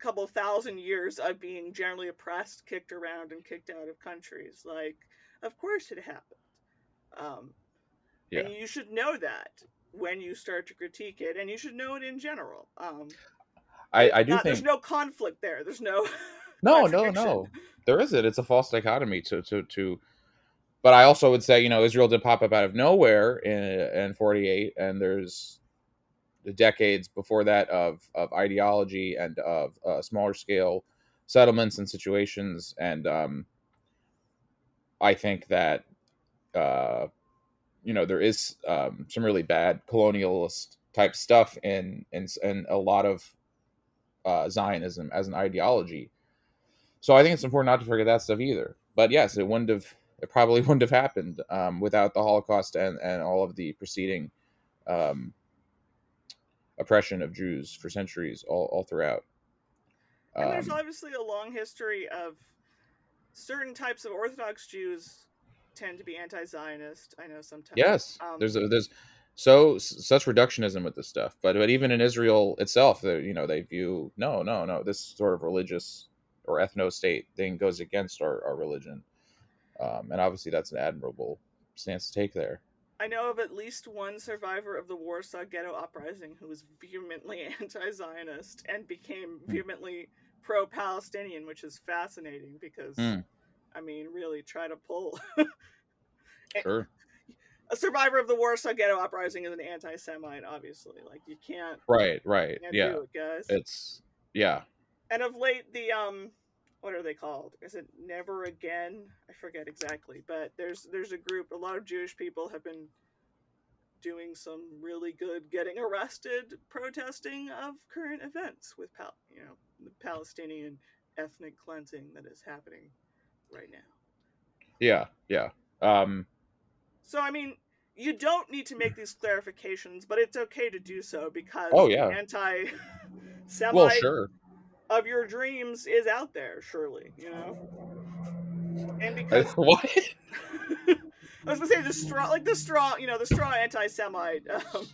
couple thousand years of being generally oppressed, kicked around, and kicked out of countries. Like, of course it happened. Um, Yeah. And you should know that when you start to critique it, and you should know it in general. Um, I, I do not- think there's no conflict there. There's no. no, no, no. There isn't. It's a false dichotomy to to to. But I also would say, you know, Israel did pop up out of nowhere in in '48, and there's the decades before that of of ideology and of uh, smaller scale settlements and situations, and um, I think that uh, you know there is um, some really bad colonialist type stuff in in in a lot of uh, Zionism as an ideology. So I think it's important not to forget that stuff either. But yes, it wouldn't have it probably wouldn't have happened um, without the Holocaust and and all of the preceding um, oppression of Jews for centuries all, all throughout. And there's Um, obviously a long history of certain types of Orthodox Jews tend to be anti-Zionist. I know sometimes. yes, Um, there's a, there's so such reductionism with this stuff. But but even in Israel itself, they, you know, they view no no no this sort of religious or ethno state thing goes against our, our religion. Um, and obviously that's an admirable stance to take there. I know of at least one survivor of the Warsaw Ghetto Uprising who was vehemently anti-Zionist and became Hmm. vehemently pro-Palestinian, which is fascinating because, Hmm. I mean, really try to pull Sure. a survivor of the Warsaw Ghetto Uprising is an anti-Semite. Obviously, like you can't, Right, right. can't Yeah. do it, guys. It's yeah. and of late the um what are they called is it never again i forget exactly but there's there's a group a lot of jewish people have been doing some really good getting arrested protesting of current events with pal you know the palestinian ethnic cleansing that is happening right now Yeah, yeah. Um so i mean you don't need to make these clarifications but it's okay to do so because Oh, yeah. anti Semite well, sure. Of your dreams is out there, surely, you know. And I- because what? I was gonna say the straw, like the straw, you know, the straw anti-Semite. Um,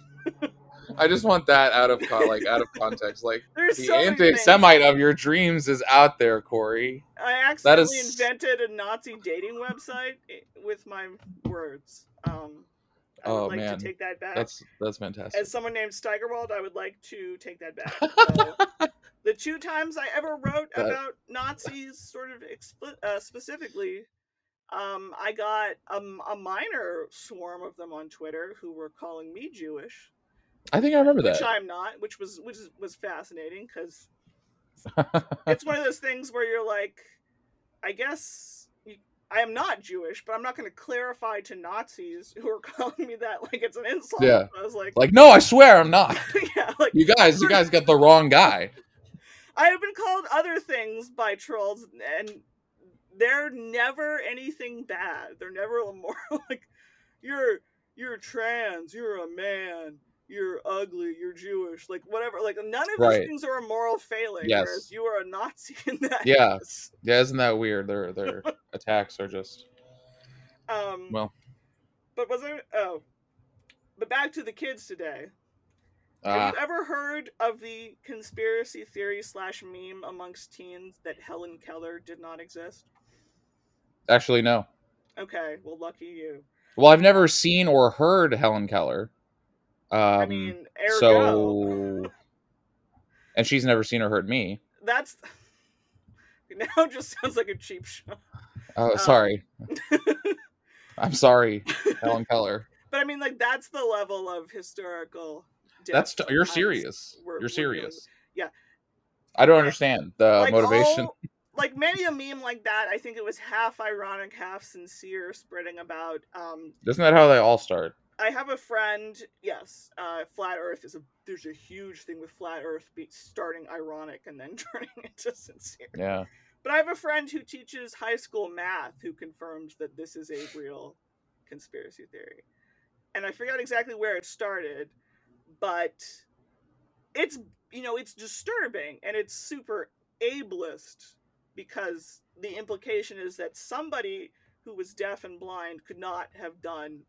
I just want that out of con- like out of context. Like there's the so anti-Semite of your dreams is out there, Cory. I That accidentally is- invented a Nazi dating website with my words. Um, I would Oh, like man. to take that back. That's that's fantastic. As someone named Steigerwald, I would like to take that back. So, the two times I ever wrote That- about Nazis, sort of expli- uh, specifically, um, I got a, a minor swarm of them on Twitter who were calling me Jewish, I think I remember which that. Which I'm not, which was which was fascinating because it's one of those things where you're like, I guess you, I am not Jewish, but I'm not going to clarify to Nazis who are calling me that like it's an insult. Yeah. I was like, like, no, I swear I'm not. yeah, like You guys, you guys got the wrong guy. I have been called other things by trolls, and they're never anything bad. They're never more like you're you're trans, you're a man, you're ugly, you're Jewish, like whatever. Like none of those things are a moral failing. Yes. Whereas you are a Nazi in that. Yeah. case. Yeah, isn't that weird? Their their attacks are just Um. well. But was it? Oh. But back to the kids today. Have you ever heard of the conspiracy theory slash meme amongst teens that Helen Keller did not exist? actually, no. Okay, well, lucky you. Well, I've never seen or heard Helen Keller. Um, I mean, ergo, so, and she's never seen or heard me. that's now it just sounds like a cheap shot. Oh, Um, sorry. I'm sorry, Helen Keller. But I mean, like that's the level of historical. That's t- you're serious. we're- You're serious. Yeah. I don't understand the Like, motivation. all- like many a meme like that, I think it was half ironic, half sincere, spreading about. Um, Isn't that how they all start? I have a friend. Yes, uh, flat Earth is a. There's a huge thing with flat Earth be starting ironic and then turning into sincere. Yeah. But I have a friend who teaches high school math who confirms that this is a real conspiracy theory. And I forgot exactly where it started, but it's you know, it's disturbing and it's super ableist because the implication is that somebody who was deaf and blind could not have done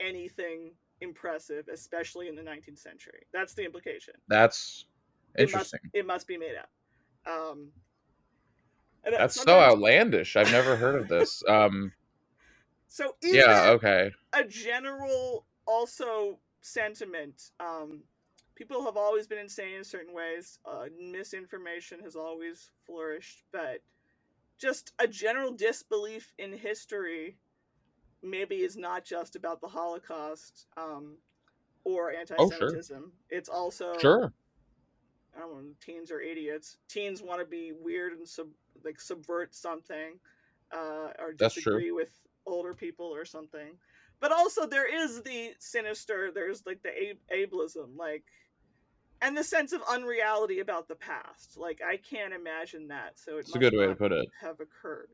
anything impressive, especially in the 19th century. That's the implication. That's It must, interesting. it must be made up. Um, That's so outlandish. I've never heard of this. Um, So yeah, okay. a general also sentiment? Um, people have always been insane in certain ways. Uh, misinformation has always flourished, but just a general disbelief in history maybe is not just about the Holocaust um, or anti-Semitism. It's also Sure. I don't know, teens are idiots. Teens want to be weird and sub like subvert something, uh, or disagree with older people or something. But also there is the sinister. There's like the ab- ableism, like, and the sense of unreality about the past. Like I can't imagine that. So it It's a good way to put it. Have occurred.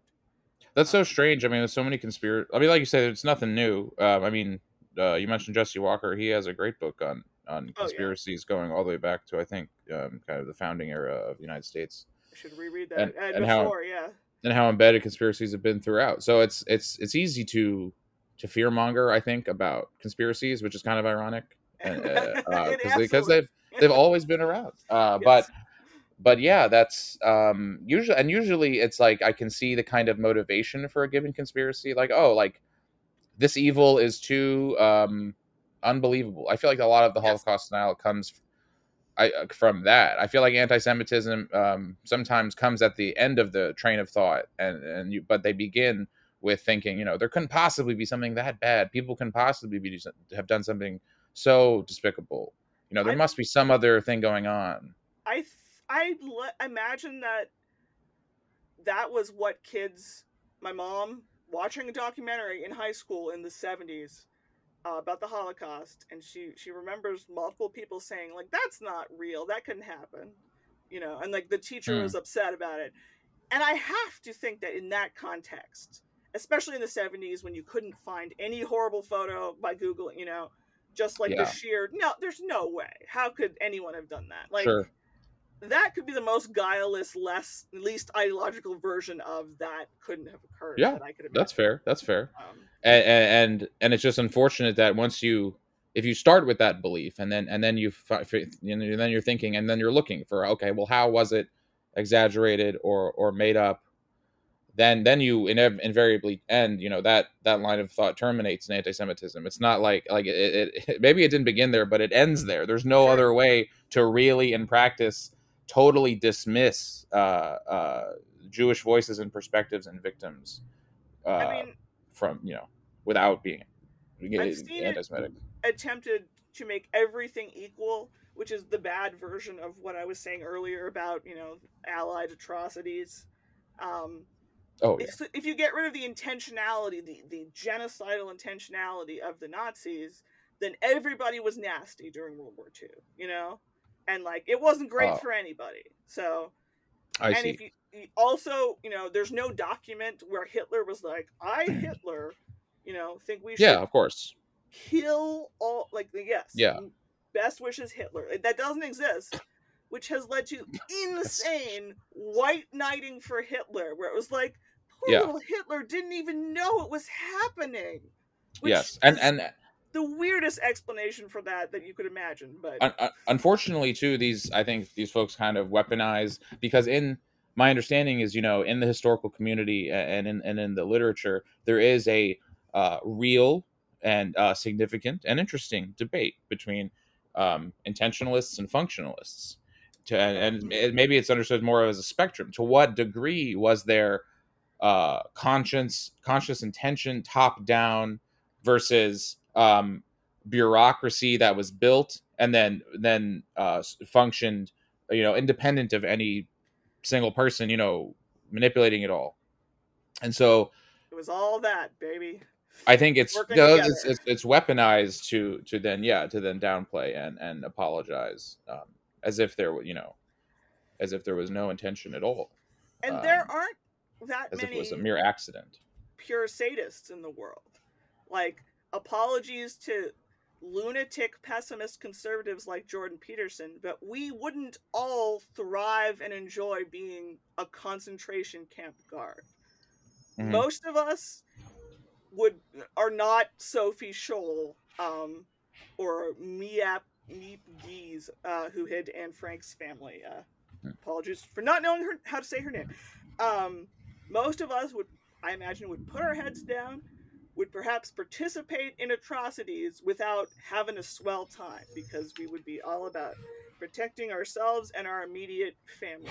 That's so Um, strange. I mean, there's so many conspiracy. I mean, like you said, it's nothing new. Um, I mean, uh, you mentioned Jesse Walker. He has a great book on on Oh, yeah. conspiracies going all the way back to I think um, kind of the founding era of the United States I should reread that. And- And, and how- yeah. and how embedded conspiracies have been throughout. So it's it's it's easy to to fearmonger. I think about conspiracies, which is kind of ironic because It because they've they've always been around. Uh, Yes. But but yeah, that's um usually and usually it's like I can see the kind of motivation for a given conspiracy, like oh, like this evil is too um unbelievable. I feel like a lot of the Yes. Holocaust denial comes I uh, from that. I feel like anti-Semitism um, sometimes comes at the end of the train of thought, and and you, but they begin with thinking, you know, there couldn't possibly be something that bad. People can possibly be have done something so despicable. You know, there I- must be some other thing going on. I th- I imagine that that was what kids, my mom, watching a documentary in high school in the seventies uh, about the Holocaust, and she she remembers multiple people saying like that's not real, that couldn't happen, you know, and like the teacher Hmm. was upset about it, and I have to think that in that context, especially in the seventies when you couldn't find any horrible photo by Google, you know. Just like Yeah. the sheer no, there's no way. How could anyone have done that? Like, sure. that could be the most guileless, less least ideological version of that couldn't have occurred. Yeah, that I could That's fair. That's fair. Um, and, and and it's just unfortunate that once you if you start with that belief and then and then you you know, then you're thinking and then you're looking for okay well how was it exaggerated or or made up then then you inev- invariably end you know that that line of thought terminates in anti-semitism it's not like like it, it, it maybe it didn't begin there but it ends there there's no Sure. other way to really in practice totally dismiss uh uh jewish voices and perspectives and victims uh I mean, from you know without being I've seen it- anti-Semitic. attempted to make everything equal, which is the bad version of what I was saying earlier about you know allied atrocities. Um, Oh yeah, if, if you get rid of the intentionality, the, the genocidal intentionality of the Nazis, then everybody was nasty during World War II, you know? And like it wasn't great Oh. for anybody. So I and see. if you, you also, you know, there's no document where Hitler was like, I Hitler, you know, think we should yeah, of course. kill all like the yes. Yeah. Best wishes Hitler. That doesn't exist. Which has led to insane white knighting for Hitler, where it was like, poor Yeah. little Hitler didn't even know it was happening. Which yes, and and the weirdest explanation for that that you could imagine. But un- un- unfortunately too, these I think these folks kind of weaponize because in my understanding is you know in the historical community and in and in the literature there is a uh, real and uh, significant and interesting debate between um, intentionalists and functionalists. To, and, and it- maybe it's understood more as a spectrum. To what degree was there uh, conscience, conscious intention, top down versus um, bureaucracy that was built and then then uh, functioned, you know, independent of any single person, you know, manipulating it all. And so it was all that, baby. I think it's it's, it's it's weaponized to to then yeah to then downplay and and apologize um, as if there were you know as if there was no intention at all And Um, there aren't that as if it was a mere accident. pure sadists in the world. Like apologies to lunatic pessimist conservatives like Jordan Peterson, but we wouldn't all thrive and enjoy being a concentration camp guard. Mhm. Most of us would are not Sophie Scholl um, or Miap Miep Gies, uh, who hid Anne Frank's family. Uh, Hmm. apologies for not knowing her, how to say her name. Um, most of us would, I imagine, would put our heads down, would perhaps participate in atrocities without having a swell time because we would be all about protecting ourselves and our immediate family,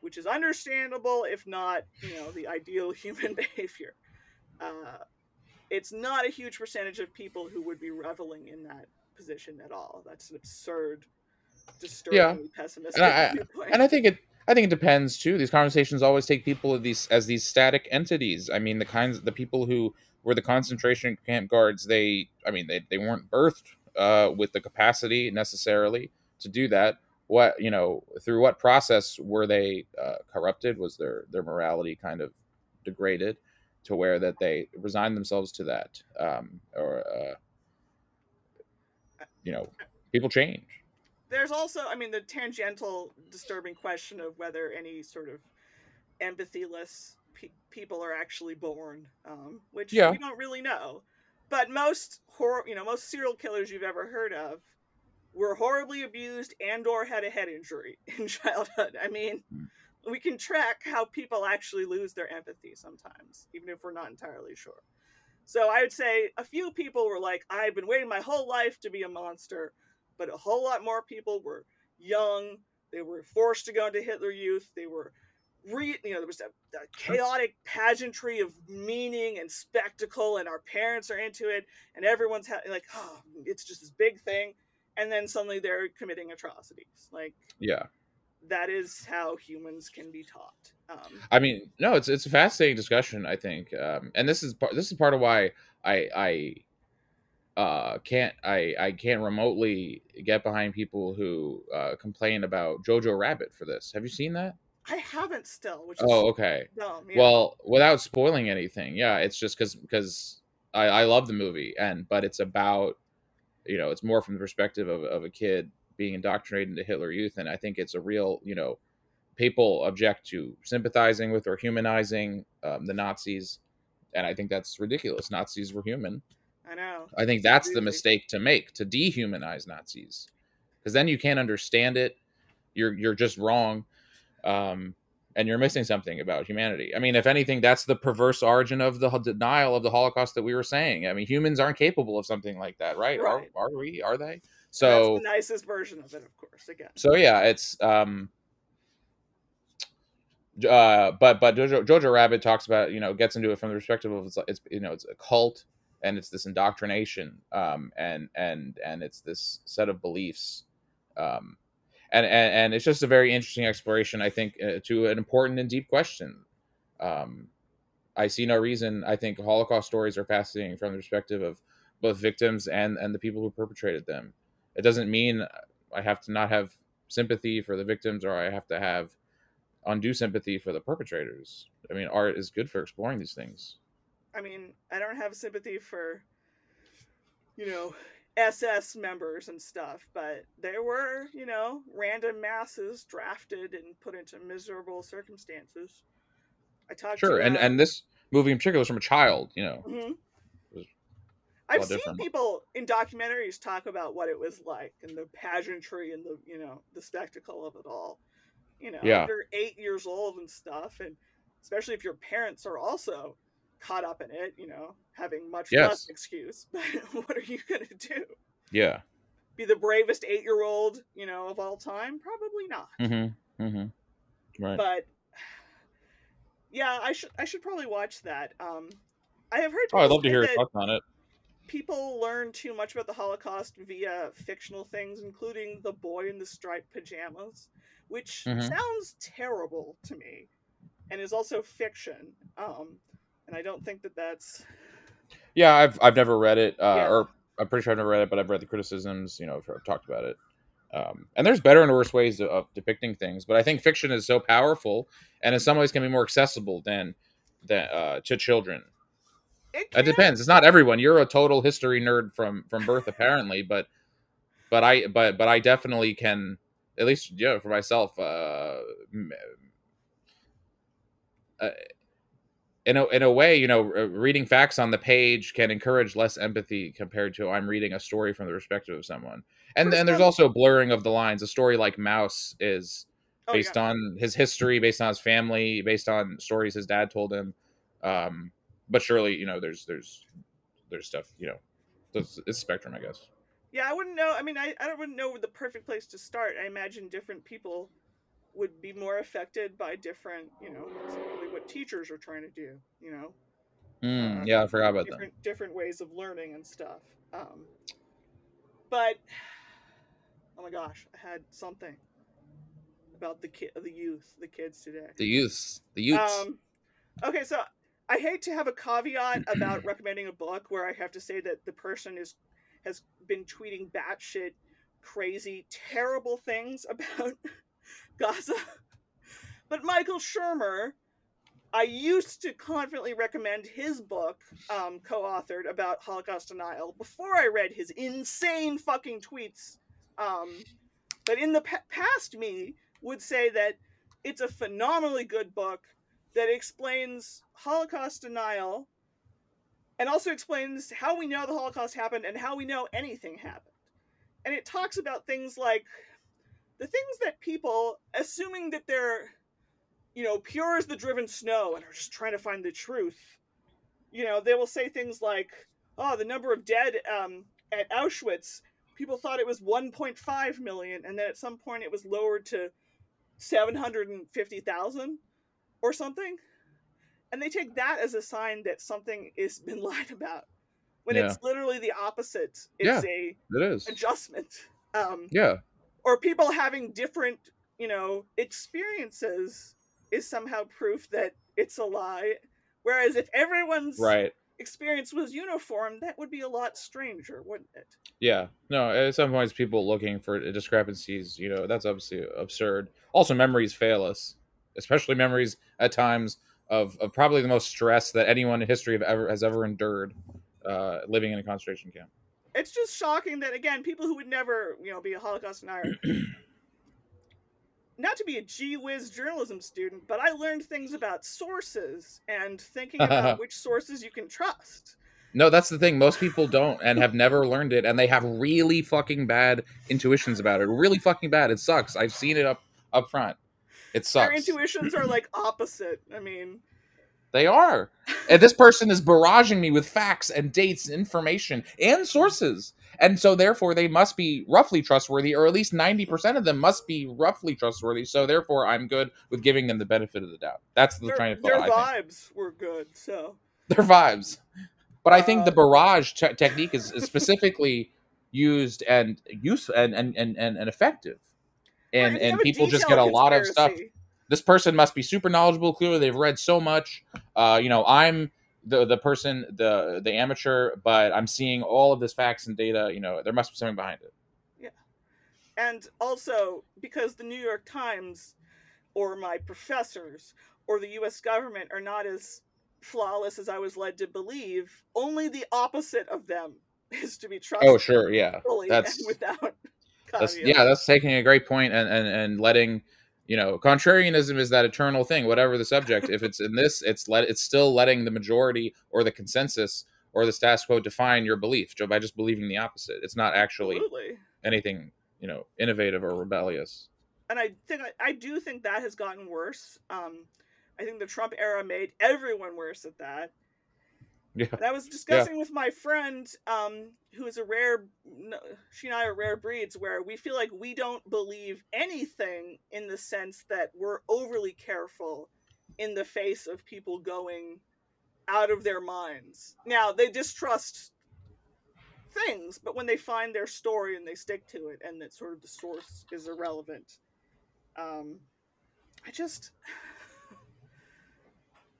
which is understandable if not, you know, the ideal human behavior. Uh, it's not a huge percentage of people who would be reveling in that position at all. That's an absurd, disturbingly pessimistic And I- viewpoint. and I think it I think it depends too. These conversations always take people of these as these static entities. I mean, the kinds the people who were the concentration camp guards, they I mean, they, they weren't birthed uh, with the capacity necessarily to do that. What you know, through what process were they uh, corrupted? Was their their morality kind of degraded to where that they resigned themselves to that, um, or uh, you know, people change. There's also i mean the tangential disturbing question of whether any sort of empathyless pe- people are actually born um, which Yeah. we don't really know but most horror you know most serial killers you've ever heard of were horribly abused and or had a head injury in childhood i mean Mm. we can track how people actually lose their empathy sometimes even if we're not entirely sure so i would say a few people were like i've been waiting my whole life to be a monster but a whole lot more people were young. They were forced to go into Hitler Youth. They were, re- you know, there was a, a chaotic pageantry of meaning and spectacle, and our parents are into it, and everyone's ha- like, oh, it's just this big thing, and then suddenly they're committing atrocities. Like Yeah. that is how humans can be taught. Um, I mean, no, it's it's a fascinating discussion. I think, um, and this is part this is part of why I I uh, can't I I can't remotely get behind people who uh, complain about Jojo Rabbit for this. Have you seen that? I haven't still, which is Oh, okay. dumb. yeah. Well, without spoiling anything, yeah, it's just because because I, I love the movie and but it's about you know it's more from the perspective of, of a kid being indoctrinated into Hitler Youth, and I think it's a real you know people object to sympathizing with or humanizing um, the Nazis, and I think that's ridiculous. Nazis were human. I know. I think that's the mistake to make to dehumanize Nazis, because then you can't understand it. You're you're just wrong, um, and you're missing something about humanity. I mean, if anything, that's the perverse origin of the denial of the Holocaust that we were saying. I mean, humans aren't capable of something like that, right? Right. Are, are we? Are they? That's So the nicest version of it, of course. Again, so yeah, it's um uh but but Jojo, Jojo Rabbit talks about you know gets into it from the perspective of it's, it's you know it's a cult and it's this indoctrination um and and and it's this set of beliefs um and and, and it's just a very interesting exploration I think uh, to an important and deep question um I see no reason I think Holocaust stories are fascinating from the perspective of both victims and and the people who perpetrated them it doesn't mean I have to not have sympathy for the victims or I have to have undue sympathy for the perpetrators. I mean, art is good for exploring these things. I mean, I don't have sympathy for, you know, SS members and stuff, but there were, you know, random masses drafted and put into miserable circumstances. I talked Sure, and and this movie in particular is from a child. You know, mhm. I've seen different. people in documentaries talk about what it was like and the pageantry and the you know the spectacle of it all. You know, Yeah. you're eight years old and stuff, and especially if your parents are also caught up in it, you know, having much Yes. less excuse. But what are you gonna do? yeah. Be the bravest eight-year-old, you know, of all time? Probably not. Mm-hmm. Mm-hmm. Right. But yeah, I should I should probably watch that. Um, I have heard. oh, I'd love to hear your thoughts on it. people learn too much about the Holocaust via fictional things, including The Boy in the Striped Pajamas, which Mhm. sounds terrible to me and is also fiction. Um, and I don't think that that's. Yeah, I've I've never read it, uh, Yeah. or I'm pretty sure I've never read it, but I've read the criticisms. You know, I've, I've talked about it. Um, and there's better and worse ways of, of depicting things, but I think fiction is so powerful, and in some ways can be more accessible than than uh, to children. It, It depends. It's not everyone. You're a total history nerd from from birth, apparently, but but I but but I definitely can at least you know for myself. Uh, uh, in a in a way, you know, reading facts on the page can encourage less empathy compared to I'm reading a story from the perspective of someone. And then there's also blurring of the lines. A story like Maus is Oh, based yeah. on his history, based on his family, based on stories his dad told him. Um, but surely, you know, there's there's there's stuff, you know, it's, it's spectrum, I guess. Yeah, I wouldn't know. I mean, I, I wouldn't know the perfect place to start. I imagine different people would be more affected by different, you know, teachers are trying to do, you know, Mm, Uh, yeah, I forgot about that. different different ways of learning and stuff. Um, but oh my gosh, I had something about the kid, the youth, the kids today. The youths, the youths. Um, okay, so I hate to have a caveat about recommending a book where I have to say that the person is has been tweeting batshit crazy, terrible things about Gaza. But Michael Shermer, I used to confidently recommend his book, um, co-authored about Holocaust denial before I read his insane fucking tweets. Um, but in the pa- past, me would say that it's a phenomenally good book that explains Holocaust denial and also explains how we know the Holocaust happened and how we know anything happened. And it talks about things like the things that people, assuming that they're, you know, pure as the driven snow and are just trying to find the truth, you know, they will say things like, oh, the number of dead um, at Auschwitz, people thought it was 1.5 million, and then at some point it was lowered to 750,000 or something. And they take that as a sign that something has been lied about. When Yeah. it's literally the opposite. It's Yeah. a it is. adjustment. Um, Yeah. or people having different, you know, experiences is somehow proof that it's a lie. Whereas if everyone's Right. experience was uniform, that would be a lot stranger, wouldn't it? Yeah. No, at some points, people looking for discrepancies, you know, that's obviously absurd. Also, memories fail us, especially memories at times of, of probably the most stress that anyone in history have ever has ever endured uh, living in a concentration camp. It's just shocking that again, people who would never, you know, be a Holocaust denier. not to be a gee whiz journalism student, but I learned things about sources and thinking about which sources you can trust. No, that's the thing. Most people don't and have never learned it, and they have really fucking bad intuitions about it. Really fucking bad. It sucks. I've seen it up up front. It sucks. Their intuitions are like opposite. I mean, They are. And this person is barraging me with facts and dates and information and sources. And so therefore they must be roughly trustworthy, or at least 90% of them must be roughly trustworthy. So therefore I'm good with giving them the benefit of the doubt. That's the their, train of their thought. Think. vibes were good. So Their vibes. But I think the Uh, barrage te- technique is, is specifically used and use and and, and, and, effective. And Right, and people just get a lot of stuff this person must be super knowledgeable clearly they've read so much uh, you know i'm the the person the the amateur but i'm seeing all of this facts and data you know there must be something behind it. Yeah. And also, because the New York Times or my professors or the US government are not as flawless as I was led to believe, only the opposite of them is to be trusted. Oh sure. Yeah. Fully that's- and without that's yeah that's taking a great point and and, and letting you know contrarianism is that eternal thing whatever the subject if it's in this it's let it's still letting the majority or the consensus or the status quo define your belief by just believing the opposite it's not actually Absolutely. anything you know innovative or rebellious and I think I do think that has gotten worse. Um, I think the Trump era made everyone worse at that. Yeah I was discussing with my friend, um, who is a rare, she and I are rare breeds, where we feel like we don't believe anything in the sense that we're overly careful in the face of people going out of their minds. Now they distrust things, but when they find their story and they stick to it, and that sort of the source is irrelevant, um, I just.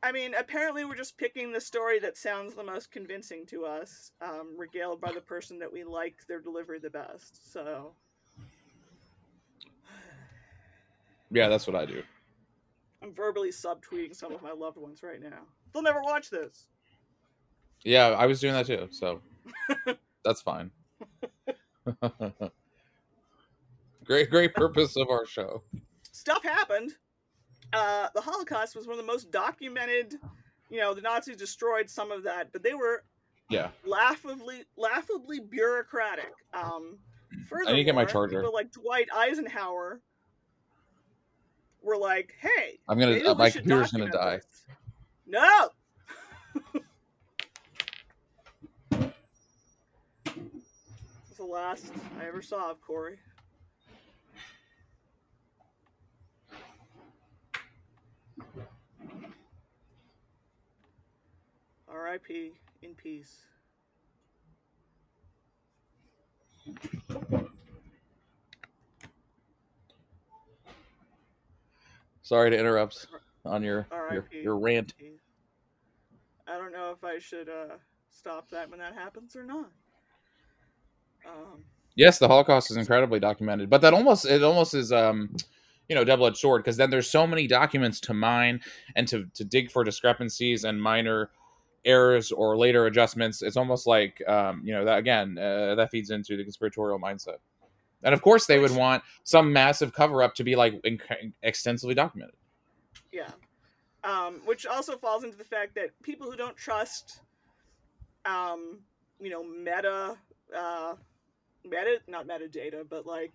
I mean, apparently we're just picking the story that sounds the most convincing to us, um, regaled by the person that we like their delivery the best. So, yeah that's what i do I'm verbally subtweeting some of my loved ones right now. They'll never watch this. Yeah, I was doing that too, so that's fine. great, great purpose of our show. Stuff happened. Uh, the Holocaust was one of the most documented. You know, the Nazis destroyed some of that, but they were Yeah, laughably, laughably bureaucratic. Um, I need to get my charger. People like Dwight Eisenhower were like, "Hey, I'm gonna. Uh, my computer's gonna die. this." No. It's the last I ever saw of Cory. R.I.P. in peace. Sorry to interrupt on your your, your rant. I don't know if I should uh, stop that when that happens or not. Um, Yes, the Holocaust is incredibly documented, but that almost it almost is um you know double edged sword because then there's so many documents to mine and to to dig for discrepancies and minor errors or later adjustments. It's almost like um you know that again uh, that feeds into the conspiratorial mindset, and of course they would want some massive cover up to be like inc- extensively documented. Yeah. Um, which also falls into the fact that people who don't trust, um, you know, meta, uh, meta, not metadata, but like,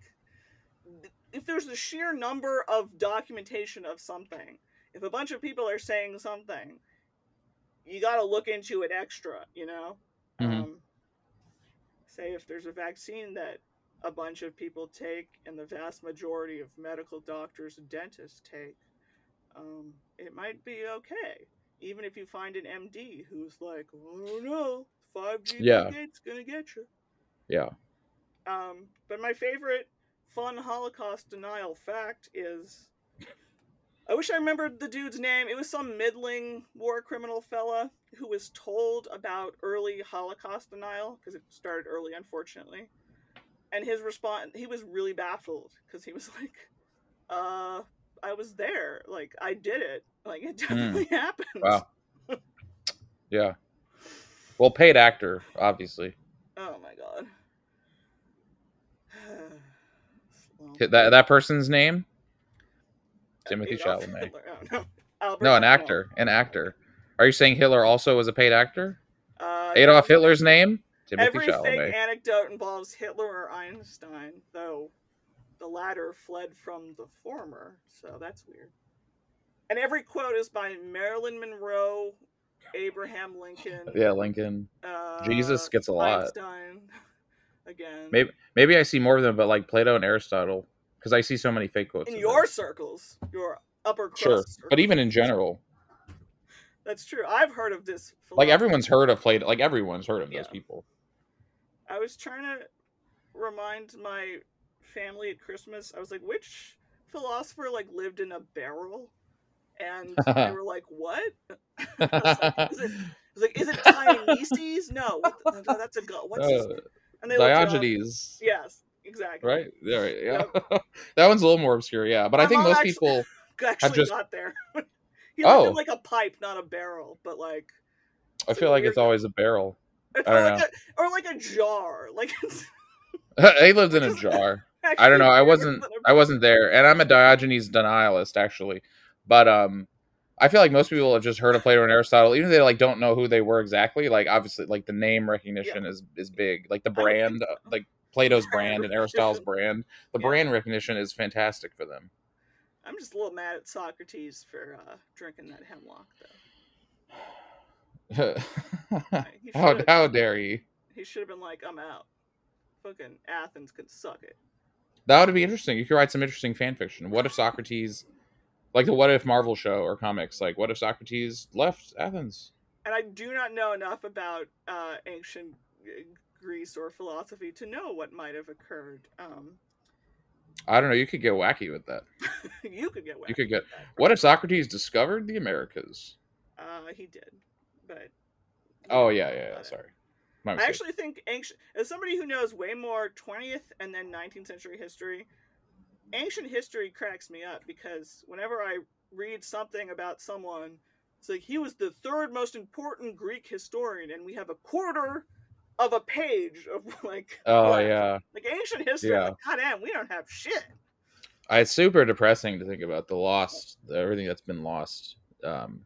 if there's a sheer number of documentation of something, if a bunch of people are saying something, you got to look into it extra, you know? Mhm. Um, say if there's a vaccine that a bunch of people take and the vast majority of medical doctors and dentists take, um, it might be okay. Even if you find an MD who's like, oh no, 5G Yeah. gate's gonna get you. Yeah. Um, but my favorite fun Holocaust denial fact is I wish I remembered the dude's name. It was some middling war criminal fella who was told about early Holocaust denial because it started early, unfortunately. And his response, he was really baffled because he was like, uh, I was there. Like, I did it. Like, it definitely happened. Wow. Yeah. Well, paid actor, obviously. Oh my god. That that person's name? Timothée Chalamet. Oh, no. No, an actor. An actor. Are you saying Hitler also was a paid actor? Uh, Adolf every- Hitler's name? Timothée Every fake Chalamet. anecdote involves Hitler or Einstein, though the latter fled from the former, so that's weird. And every quote is by Marilyn Monroe, Abraham Lincoln, Yeah, Lincoln. uh, Jesus gets a lot. Einstein, again. Maybe maybe I see more of them, but like Plato and Aristotle, because I see so many fake quotes. in your them. circles, your upper crust. sure, but even in general, that's true. I've heard of this. like everyone's heard of Plato. Like everyone's heard of those people. I was trying to remind my family at Christmas. I was like, which philosopher like lived in a barrel? And they were like, "What?" I was like, is it, I was like, "Is it Dionysus?" No, that's a god. What's? Uh, And they looked up. Diogenes, Yes, exactly. right? Yeah, right, yeah. that one's a little more obscure, yeah. But I My think most actually- people. Actually, just- got there. he Oh. in like a pipe, not a barrel, but like I feel like it's weird- always a barrel. I don't like a, or like a jar. Like it's he lived in a jar. I don't know. I wasn't. I wasn't there, and I'm a Diogenes denialist actually. But um, I feel like most people have just heard of Plato and Aristotle, even if they like don't know who they were exactly. Like obviously, like the name recognition is is big. Like the I brand, like Plato's Brand and Aristotle's brand. The Yeah. brand recognition is fantastic for them. I'm just a little mad at Socrates for uh, drinking that hemlock, though. How how dare you? He should have been like, "I'm out." Fucking Athens can suck it. That would be interesting. You could write some interesting fan fiction. What if Socrates, like the What If Marvel show or comics, like what if Socrates left Athens? And I do not know enough about uh, ancient uh, Greece or philosophy to know what might have occurred. Um, I don't know. You could get wacky with that. you could get. wacky. You could get-. What if Socrates discovered the Americas? Uh, he did, but. Oh yeah, yeah. yeah sorry, I actually think ancient, as somebody who knows way more 20th and then 19th century history, ancient history cracks me up because whenever I read something about someone, It's like he was the third most important Greek historian, and we have a quarter of a page of like Oh yeah, like ancient history. Yeah. Like, God damn, we don't have shit. It's super depressing to think about the lost, everything that's been lost. Um,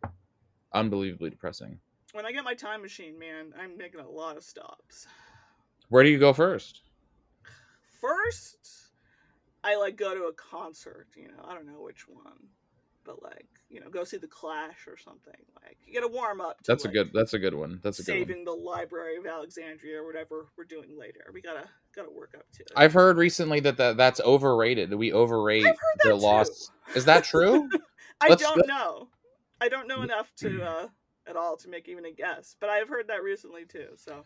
unbelievably depressing. When I get my time machine, man, I'm making a lot of stops. Where do you go first? First, I like go to a concert. You know, I don't know which one, but like you know, go see the Clash or something. Like you got to warm up. That's a good. That's a good one. That's a good one. saving the Library of Alexandria or whatever we're doing later. We gotta gotta work up to it. I've heard recently that, that that's overrated. That we overrate the too. lost. Is that true? I let's- don't know. I don't know enough to uh, at all to make even a guess, but I've heard that recently too. So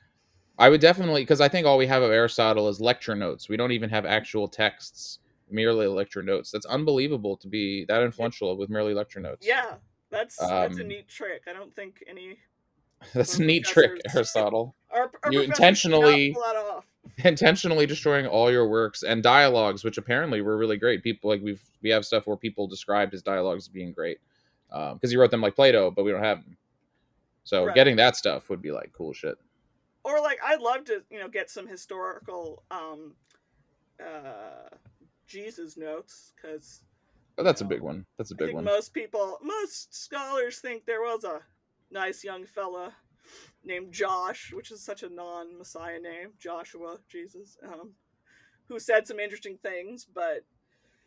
I would definitely because I think all we have of Aristotle is lecture notes. We don't even have actual texts, merely lecture notes. That's unbelievable to be that influential with merely lecture notes. yeah, that's that's a Um, neat trick. I don't think any that's a neat trick. Aristotle. our, our You intentionally- cannot pull that off. Intentionally destroying all your works and dialogues, which apparently were really great. People like we've we have stuff where people described his dialogues as being great because he wrote them like Plato, but we don't have them. So Right. getting that stuff would be like cool shit. Or like I'd love to you know get some historical um uh Jesus notes because But that's a big one. That's a big one. most people, most scholars think there was a nice young fella named Josh, which is such a non-Messiah name, Joshua, Jesus, um, who said some interesting things, but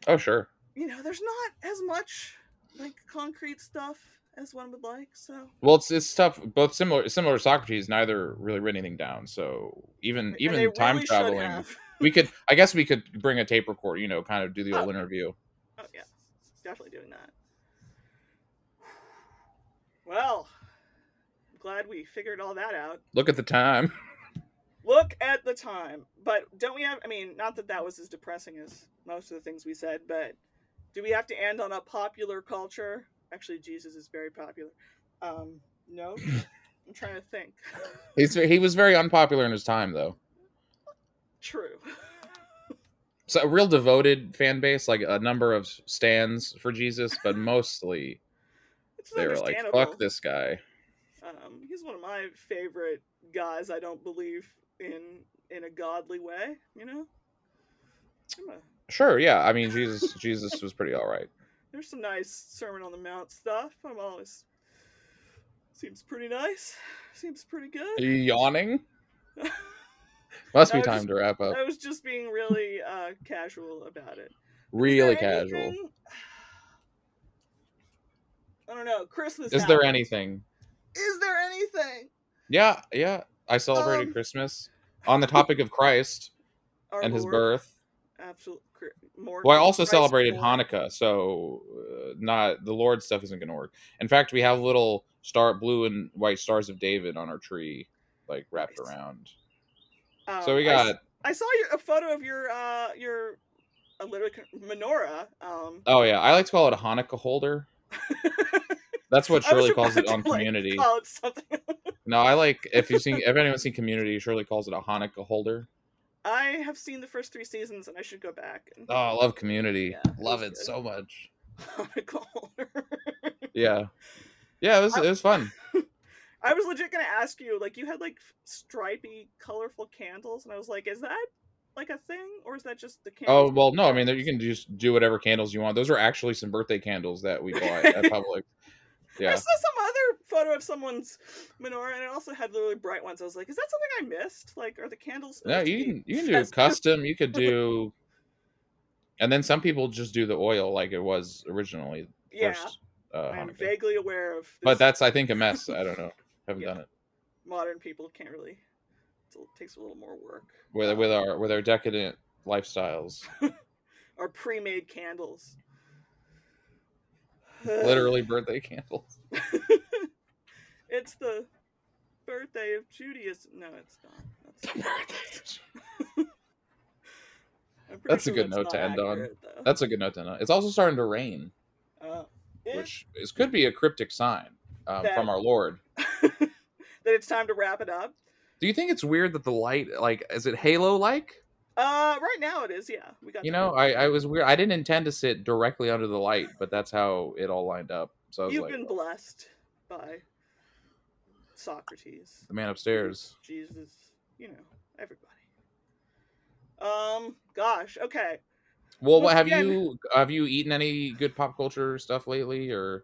Oh sure. you know, there's not as much like concrete stuff as one would like. So Well, it's it's tough. Both similar similar to Socrates, neither really written anything down. So even even time really traveling. we could. I guess we could bring a tape recorder. You know, kind of do the old Oh. interview. Oh yeah, definitely doing that. Well, I'm glad we figured all that out. Look at the time. Look at the time. But don't we have? I mean, not that that was as depressing as most of the things we said, but do we have to end on a popular culture? Actually, Jesus is very popular. Um, no, I'm trying to think. He's he was very unpopular in his time, though. True. So a real devoted fan base, like a number of stands for Jesus, but mostly they were like, "Fuck this guy." Um, he's one of my favorite guys. I don't believe in in a godly way. You know. A Sure, yeah. I mean, Jesus Jesus was pretty all right. There's some nice Sermon on the Mount stuff. I'm always seems pretty nice. Seems pretty Are good. you yawning? Must be time just- to wrap up. I was just being really uh, casual about it. Really casual. anything- I don't know. Christmas. Is there anything? Is there anything? Yeah, yeah. I celebrated Um, Christmas on the topic of Christ and his birth. Absolute. More. Well, I also Christ celebrated born. Hanukkah, so uh, not the Lord stuff isn't going to work. In fact, we have little star, blue and white stars of David on our tree, like wrapped around. Um, So we got. I, saw your, a photo of your uh your literally con- menorah. Um, Oh yeah, I like to call it a Hanukkah holder. That's what Shirley calls it on to, like, Community. Something. No, I like if you've seen if anyone's seen Community, Shirley calls it a Hanukkah holder. I have seen the first three seasons, and I should go back and Oh, I love Community. Yeah, love it good. so much. Hanukkah holder. Yeah, yeah, it was it was fun. I was legit gonna ask you, like, you had like stripy, colorful candles, and I was like, is that like a thing, or is that just the candles? Oh well, no, I mean you can just do whatever candles you want. Those are actually some birthday candles that we bought at Publix. I Yeah, saw some other photo of someone's menorah, and it also had really bright ones. I was like, is that something I missed? Like, are the candles? no, you can you can do custom. You could do, and then some people just do the oil like it was originally. Yeah, First, uh, I'm vaguely aware of. This. But that's I think a mess. I don't know. Haven't Yeah. done it modern people can't really. It takes a little more work. with Um, with our with our decadent lifestyles. our pre-made candles. Literally birthday candles. it's the birthday of Judaism. No, it's not. That's, I'm pretty That's a good note to end on. though. That's a good note to end on. It's also starting to rain, Uh, it- which is, could be a cryptic sign um, That- from our Lord. that it's time to wrap it up. Do you think it's weird that the light, like, is it Halo like? Uh, right now it is. Yeah, we got. You know, I, I was weird. I didn't intend to sit directly under the light, but that's how it all lined up. So You've like, been blessed. by Socrates. The man upstairs. Jesus, you know, everybody. Um, gosh, okay. Well, what Once have again- you have you eaten any good pop culture stuff lately, or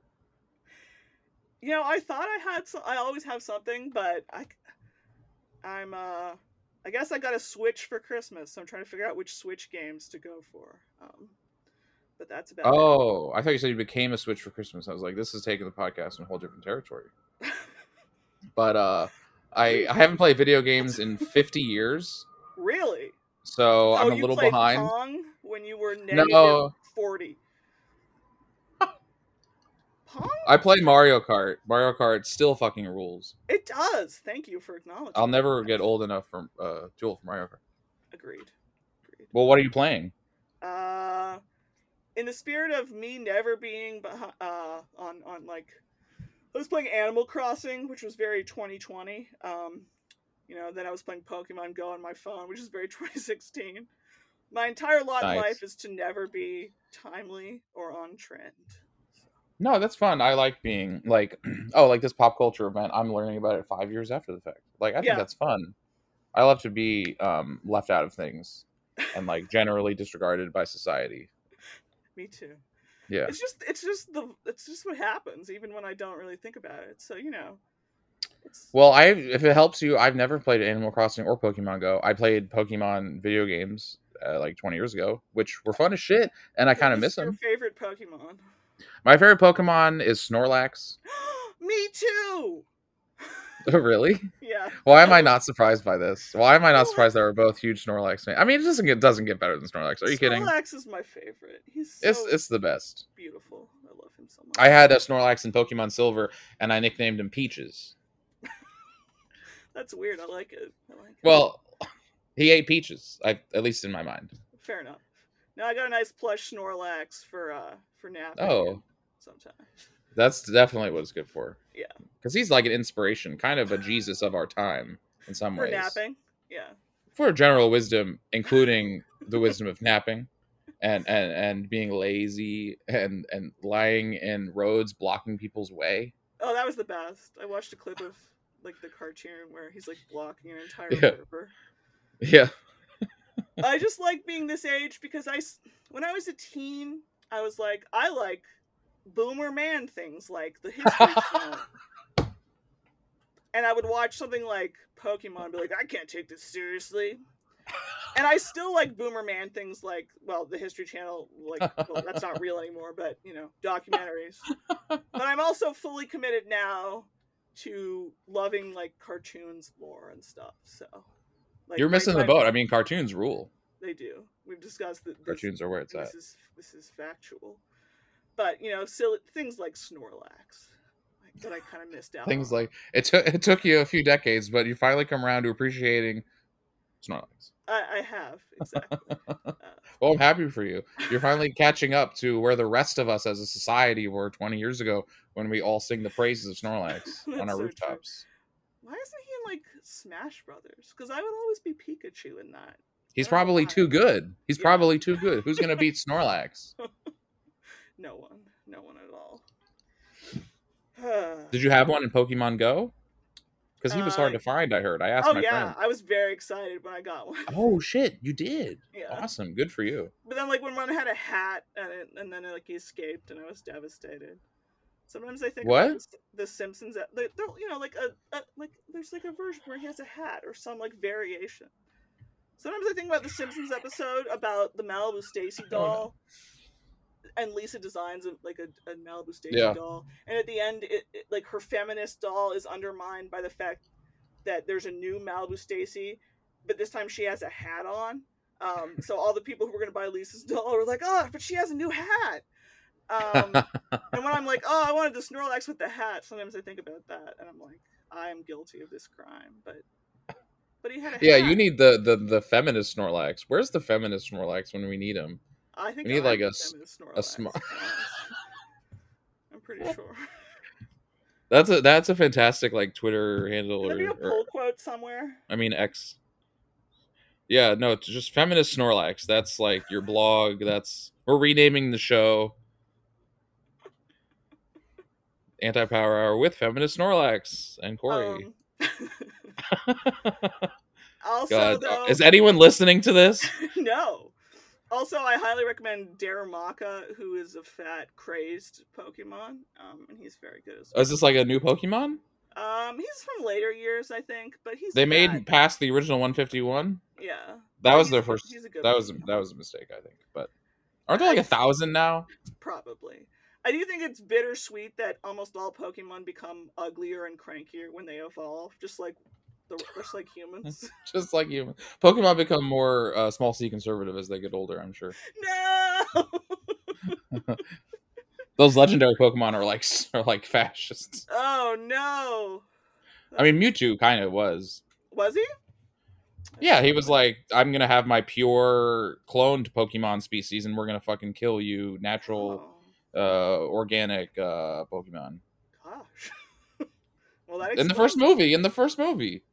You know, I thought I had some. I always have something, but I, I'm uh, I guess I got a Switch for Christmas, so I'm trying to figure out which Switch games to go for. Um, but that's about. it. oh, I thought you said you became a Switch for Christmas. I was like, this is taking the podcast in a whole different territory. But uh, I I haven't played video games in 50 years, really? so I'm oh, a you little behind. Pong when you were negative No. forty. Pong? I play Mario Kart. Mario Kart still fucking rules. It does. Thank you for acknowledging. I'll never that. get old enough for uh, old for Mario Kart. Agreed. Agreed. Well, what are you playing? Uh, in the spirit of me never being behind, uh, on on like, I was playing Animal Crossing, which was very 2020. Um, you know, then I was playing Pokemon Go on my phone, which is very 2016. My entire lot Nice. in life is to never be timely or on trend. No, that's fun. I like being like, oh, like this pop culture event. I'm learning about it five years after the fact. Like, I think Yeah. that's fun. I love to be um, left out of things and like generally disregarded by society. Me too. Yeah. It's just it's just the it's just what happens even when I don't really think about it. So you know, it's Well, I if it helps you, I've never played Animal Crossing or Pokemon Go. I played Pokemon video games uh, like 20 years ago, which were fun as shit, and I kind of miss your them. Favorite Pokemon? My favorite Pokemon is Snorlax. Me too. Oh, really? Yeah. Why am I not surprised by this? Why am I not surprised that we're both huge Snorlax fans? I mean, it doesn't get doesn't get better than Snorlax. Are you kidding? Snorlax is my favorite. He's so It's it's the best. beautiful. I love him so much. I had a Snorlax in Pokemon Silver, and I nicknamed him Peaches. That's weird. I like it. I like it. Well, he ate peaches, I, at least in my mind. fair enough. Now I got a nice plush Snorlax for uh for napping. Oh. sometimes. That's definitely what it's good for. Yeah. because he's like an inspiration, kind of a Jesus of our time in some For ways. napping. Yeah. For general wisdom, including the wisdom of napping. And, and and being lazy and and lying in roads blocking people's way Oh, that was the best. I watched a clip of like the cartoon where he's like blocking an entire Yeah. river. yeah I just like being this age because I, when I was a teen, I was like, I like boomer man things like the History Channel. And I would watch something like Pokemon and be like, I can't take this seriously. And I still like boomer man things like, well, the History Channel, like, well, that's not real anymore, but, you know, documentaries. But I'm also fully committed now to loving, like, cartoons more and stuff, so. Like, you're missing the boat i mean cartoons rule they do. We've discussed that this, cartoons are where it's at this is this is factual, but you know, silly things like Snorlax like, that I kind of missed out. things on. like it took it took you a few decades but you finally come around to appreciating snorlax I, I have exactly. Uh, well i'm happy for you you're finally catching up to where the rest of us as a society were 20 years ago when we all sing the praises of snorlax on our so true. rooftops why isn't he like Smash Brothers? Because I would always be Pikachu in that. He's I don't know probably too good. He's Yeah. probably too good. Who's gonna beat Snorlax? No one, no one at all. Did you have one in Pokemon Go? Because he was hard Uh, to find. I heard. I asked oh my yeah, friend. I was very excited when I got one. Oh shit, you did. Yeah. Awesome. Good for you. But then, like when one had a hat, and it, and then like he escaped, and I was devastated. Sometimes I think What? the, the Simpsons. They, they're, you know, like a, a like there's like a version where he has a hat or some like variation. Sometimes I think about the Simpsons episode about the Malibu Stacy Oh, doll, and Lisa designs a, like a, a Malibu Stacy Yeah. doll, and at the end, it, it like her feminist doll is undermined by the fact that there's a new Malibu Stacy, but this time she has a hat on. Um, so all the people who were going to buy Lisa's doll were like, "Oh, but she has a new hat." Um, and when I'm like, "Oh, I wanted the Snorlax with the hat," sometimes I think about that, and I'm like, "I am guilty of this crime." But but he had a yeah, hat. you need the, the the feminist Snorlax. Where's the feminist Snorlax when we need him? I think we need, I'm like, a a Snorlax, sm- to be honest. I'm pretty sure. That's a that's a fantastic like Twitter handle or, there be a or pull quote somewhere? I mean X. Yeah, no, it's just feminist Snorlax. That's like your blog. That's we're renaming the show. Anti Power Hour with Feminist Snorlax and Cory. Um, also, God, though, is anyone listening to this? no. Also, I highly recommend Darumaka, who is a fat, crazed Pokemon, um, and he's very good as well. Is this like a new Pokemon? Um, he's from later years, I think, but he's They fat. made past the original 151. yeah. That was their first. he's a good That was that was a mistake, I think. But aren't there like a thousand now? Probably. I do think it's bittersweet that almost all Pokemon become uglier and crankier when they evolve, just like the just like humans. Just like you, Pokemon become more uh, small C conservative as they get older. I'm sure no. those legendary Pokemon are like are like fascists. oh no. I mean, Mewtwo kind of was. Was he? Yeah, he was like, I'm gonna have my pure cloned Pokemon species, and we're gonna fucking kill you, natural, Oh, uh, organic uh, Pokemon. gosh. well, that In the first movie, in the first movie,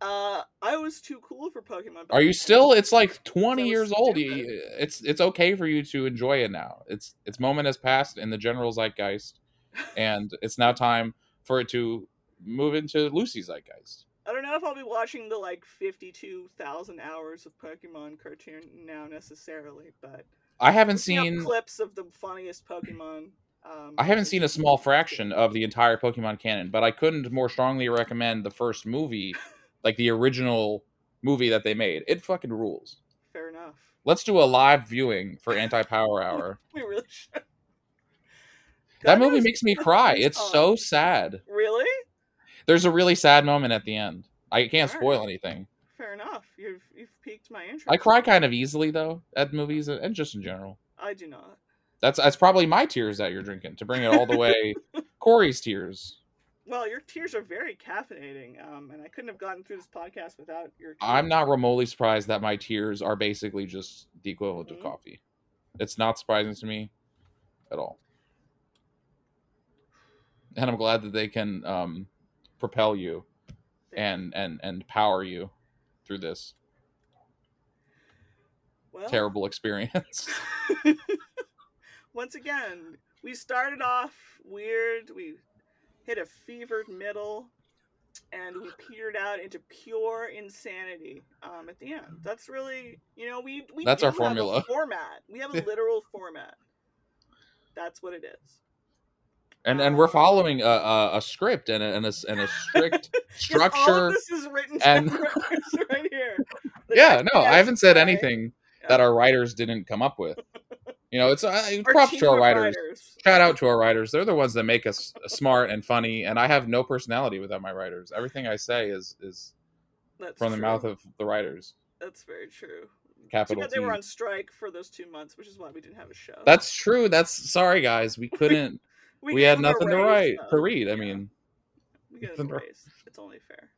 Uh, I was too cool for Pokemon. are you still? It's like 20 years old. You- It's it's okay for you to enjoy it now. It's its moment has passed in the general zeitgeist, and it's now time for it to move into Lucy's zeitgeist. I don't know if I'll be watching the like fifty-two thousand hours of Pokemon cartoon now necessarily, but I haven't seen clips of the funniest Pokemon. Um, I haven't seen a small fraction of the entire Pokemon canon, but I couldn't more strongly recommend the first movie, like the original movie that they made. It fucking rules. Fair enough. Let's do a live viewing for Anti Power Hour. We really should. That movie makes me cry. It's so sad. Really There's a really sad moment at the end. I can't Alright. spoil anything. fair enough. You've you've piqued my interest. I cry kind of easily though at movies and just in general. I do not. That's that's probably my tears that you're drinking to bring it all the way. Cory's tears. Well, your tears are very caffeinating, um, and I couldn't have gotten through this podcast without your. Tears. I'm not remotely surprised that my tears are basically just the equivalent Mhm. of coffee. It's not surprising to me at all. And I'm glad that they can um, propel you and and and power you through this well, terrible experience. Once again, we started off weird. We hit a fevered middle, and we petered out into pure insanity um, at the end. That's really, you know, we we That's our have a formula. format. We have a literal format. That's what it is. and and we're following a, a, a script and a, and a, and a strict Yes, all structure. this is written and- right here. The yeah, no, I haven't said anything. That our writers didn't come up with. You know, it's uh, props to our of writers. Shout out to our writers. They're the ones that make us smart and funny. And I have no personality without my writers. Everything I say is is That's from the mouth of the writers. That's very true. Too Capital bad T. they were on strike for those two months, which is why we didn't have a show. That's true. That's sorry, guys. We couldn't. we gave had nothing to write though. to read. I Yeah, mean, we get them nothing a to- raise. It's only fair.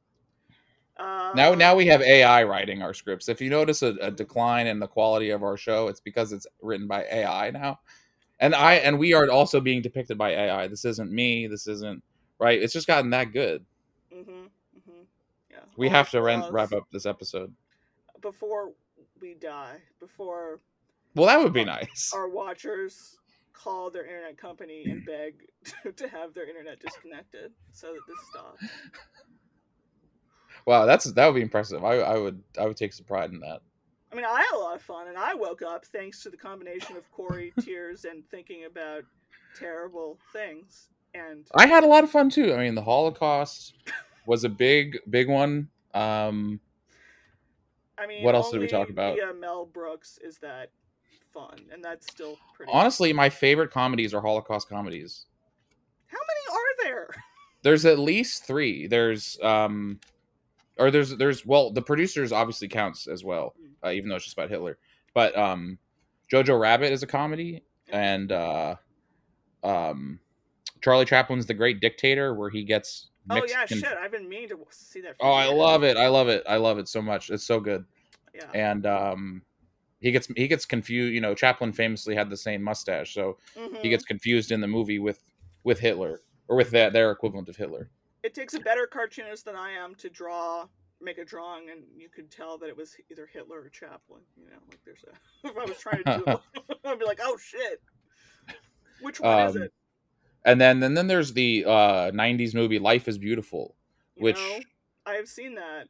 Uh, now now we have AI writing our scripts. If you notice a, a decline in the quality of our show, it's because it's written by AI now. And I and we are also being depicted by AI. This isn't me. This isn't right. It's just gotten that good. Mm-hmm, mm-hmm. Yeah. We All have to ren- applause wrap up this episode. before we die. Before Well, that would be Our- nice. our watchers call their internet company and beg to, to have their internet disconnected so that this stops. Wow, that's that would be impressive. I, I would I would take some pride in that. I mean, I had a lot of fun, and I woke up thanks to the combination of Cory tears and thinking about terrible things. And I had a lot of fun too. I mean, the Holocaust was a big big one. Um, I mean, What else did we talk about? Via Mel Brooks is that fun, and that's still pretty. honestly, my favorite comedies are Holocaust comedies. how many are there? There's at least three. There's um, or there's there's well, the producers obviously counts as well, uh, even though it's just about Hitler. But um, Jojo Rabbit is a comedy, and uh, um, Charlie Chaplin's The Great Dictator, where he gets oh yeah, shit! I've been meaning to see that. Oh, I love it! I love it! I love it so much. It's so good. Yeah. And um, he gets he gets confused. You know, Chaplin famously had the same mustache, so Mhm. he gets confused in the movie with with Hitler or with their, their equivalent of Hitler. It takes a better cartoonist than I am to draw, make a drawing, and you could tell that it was either Hitler or Chaplin. You know, like there's a. If I was trying to do it, I'd be like, oh shit. Which one is Um, it? and then and then there's the uh 90s movie life is beautiful You which know, I have seen that,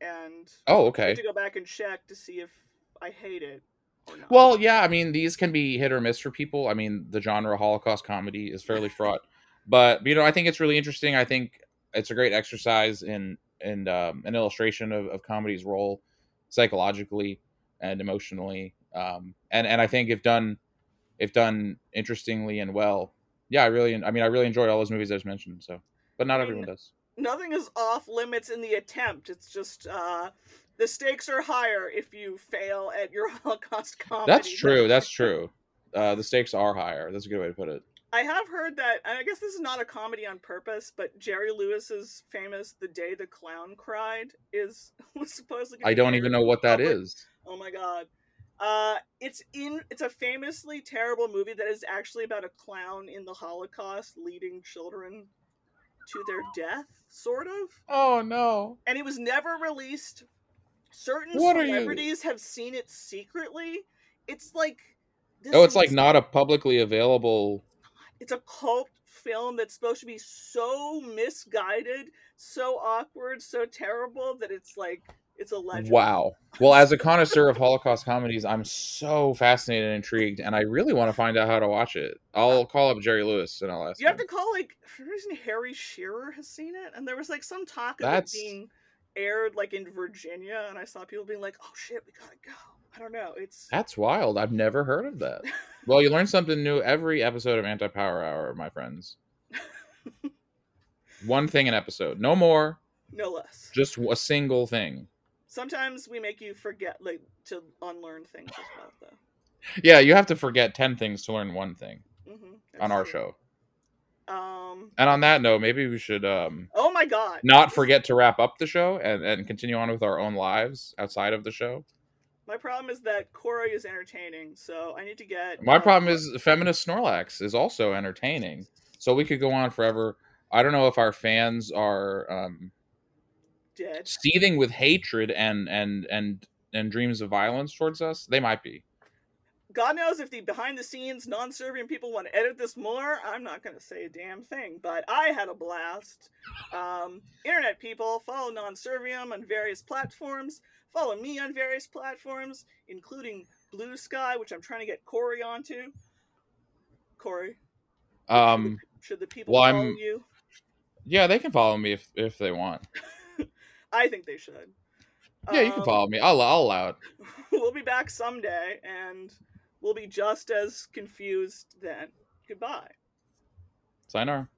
and oh okay, I need to go back and check to see if I hate it well yeah i mean these can be hit or miss for people i mean the genre holocaust comedy is fairly fraught but you know i think it's really interesting i think it's a great exercise in in um, an illustration of, of comedy's role psychologically and emotionally um and and i think if done if done interestingly and well yeah i really i mean i really enjoy all those movies i just mentioned so but not I mean, everyone does nothing is off limits in the attempt. It's just uh, the stakes are higher if you fail at your Holocaust comedy. that's true that's true uh the stakes are higher that's a good way to put it I have heard that, and I guess this is not a comedy on purpose, but Jerry Lewis's famous "The Day the Clown Cried" is was supposedly. gonna i don't even know what that public. is Oh my god. Uh, it's in. It's a famously terrible movie that is actually about a clown in the Holocaust leading children to their death, sort of. oh no And it was never released. Certain What celebrities have seen it secretly. It's like. This oh it's like not a publicly available It's a cult film that's supposed to be so misguided, so awkward, so terrible that it's like it's a legend. Wow. Well, as a connoisseur of Holocaust comedies, I'm so fascinated and intrigued, and I really want to find out how to watch it. I'll call up Jerry Lewis and I'll ask You have him. to call like for some reason Harry Shearer has seen it, and there was like some talk of That's- it being aired like in Virginia, and I saw people being like, "Oh shit, we gotta go." I don't know. It's That's wild. I've never heard of that. Well, you learn something new every episode of Anti Power Hour, my friends. One thing an episode, no more. no less. Just a single thing. Sometimes we make you forget like to unlearn things as well, though. Yeah, you have to forget ten things to learn one thing Mm-hmm, on our show. Um. And on that note, maybe we should um, Oh my god. not forget to wrap up the show and, and continue on with our own lives outside of the show. My problem is that Cory is entertaining, so I need to get. My uh, problem is feminist Snorlax is also entertaining, so we could go on forever. I don't know if our fans are um, dead. seething with hatred and and and and dreams of violence towards us. They might be. God knows if the behind the scenes Non Serviam people want to edit this more, I'm not going to say a damn thing. But I had a blast. Um, Internet people, follow Non Serviam on various platforms. Follow me on various platforms, including Bluesky, which I'm trying to get Cory onto. Cory, Um, should the people well, follow I'm- you? yeah, they can follow me if if they want. I think they should. Yeah, you can Um, follow me. I'll I'll allow it. we'll be back someday, and we'll be just as confused then. Goodbye. Sayonara.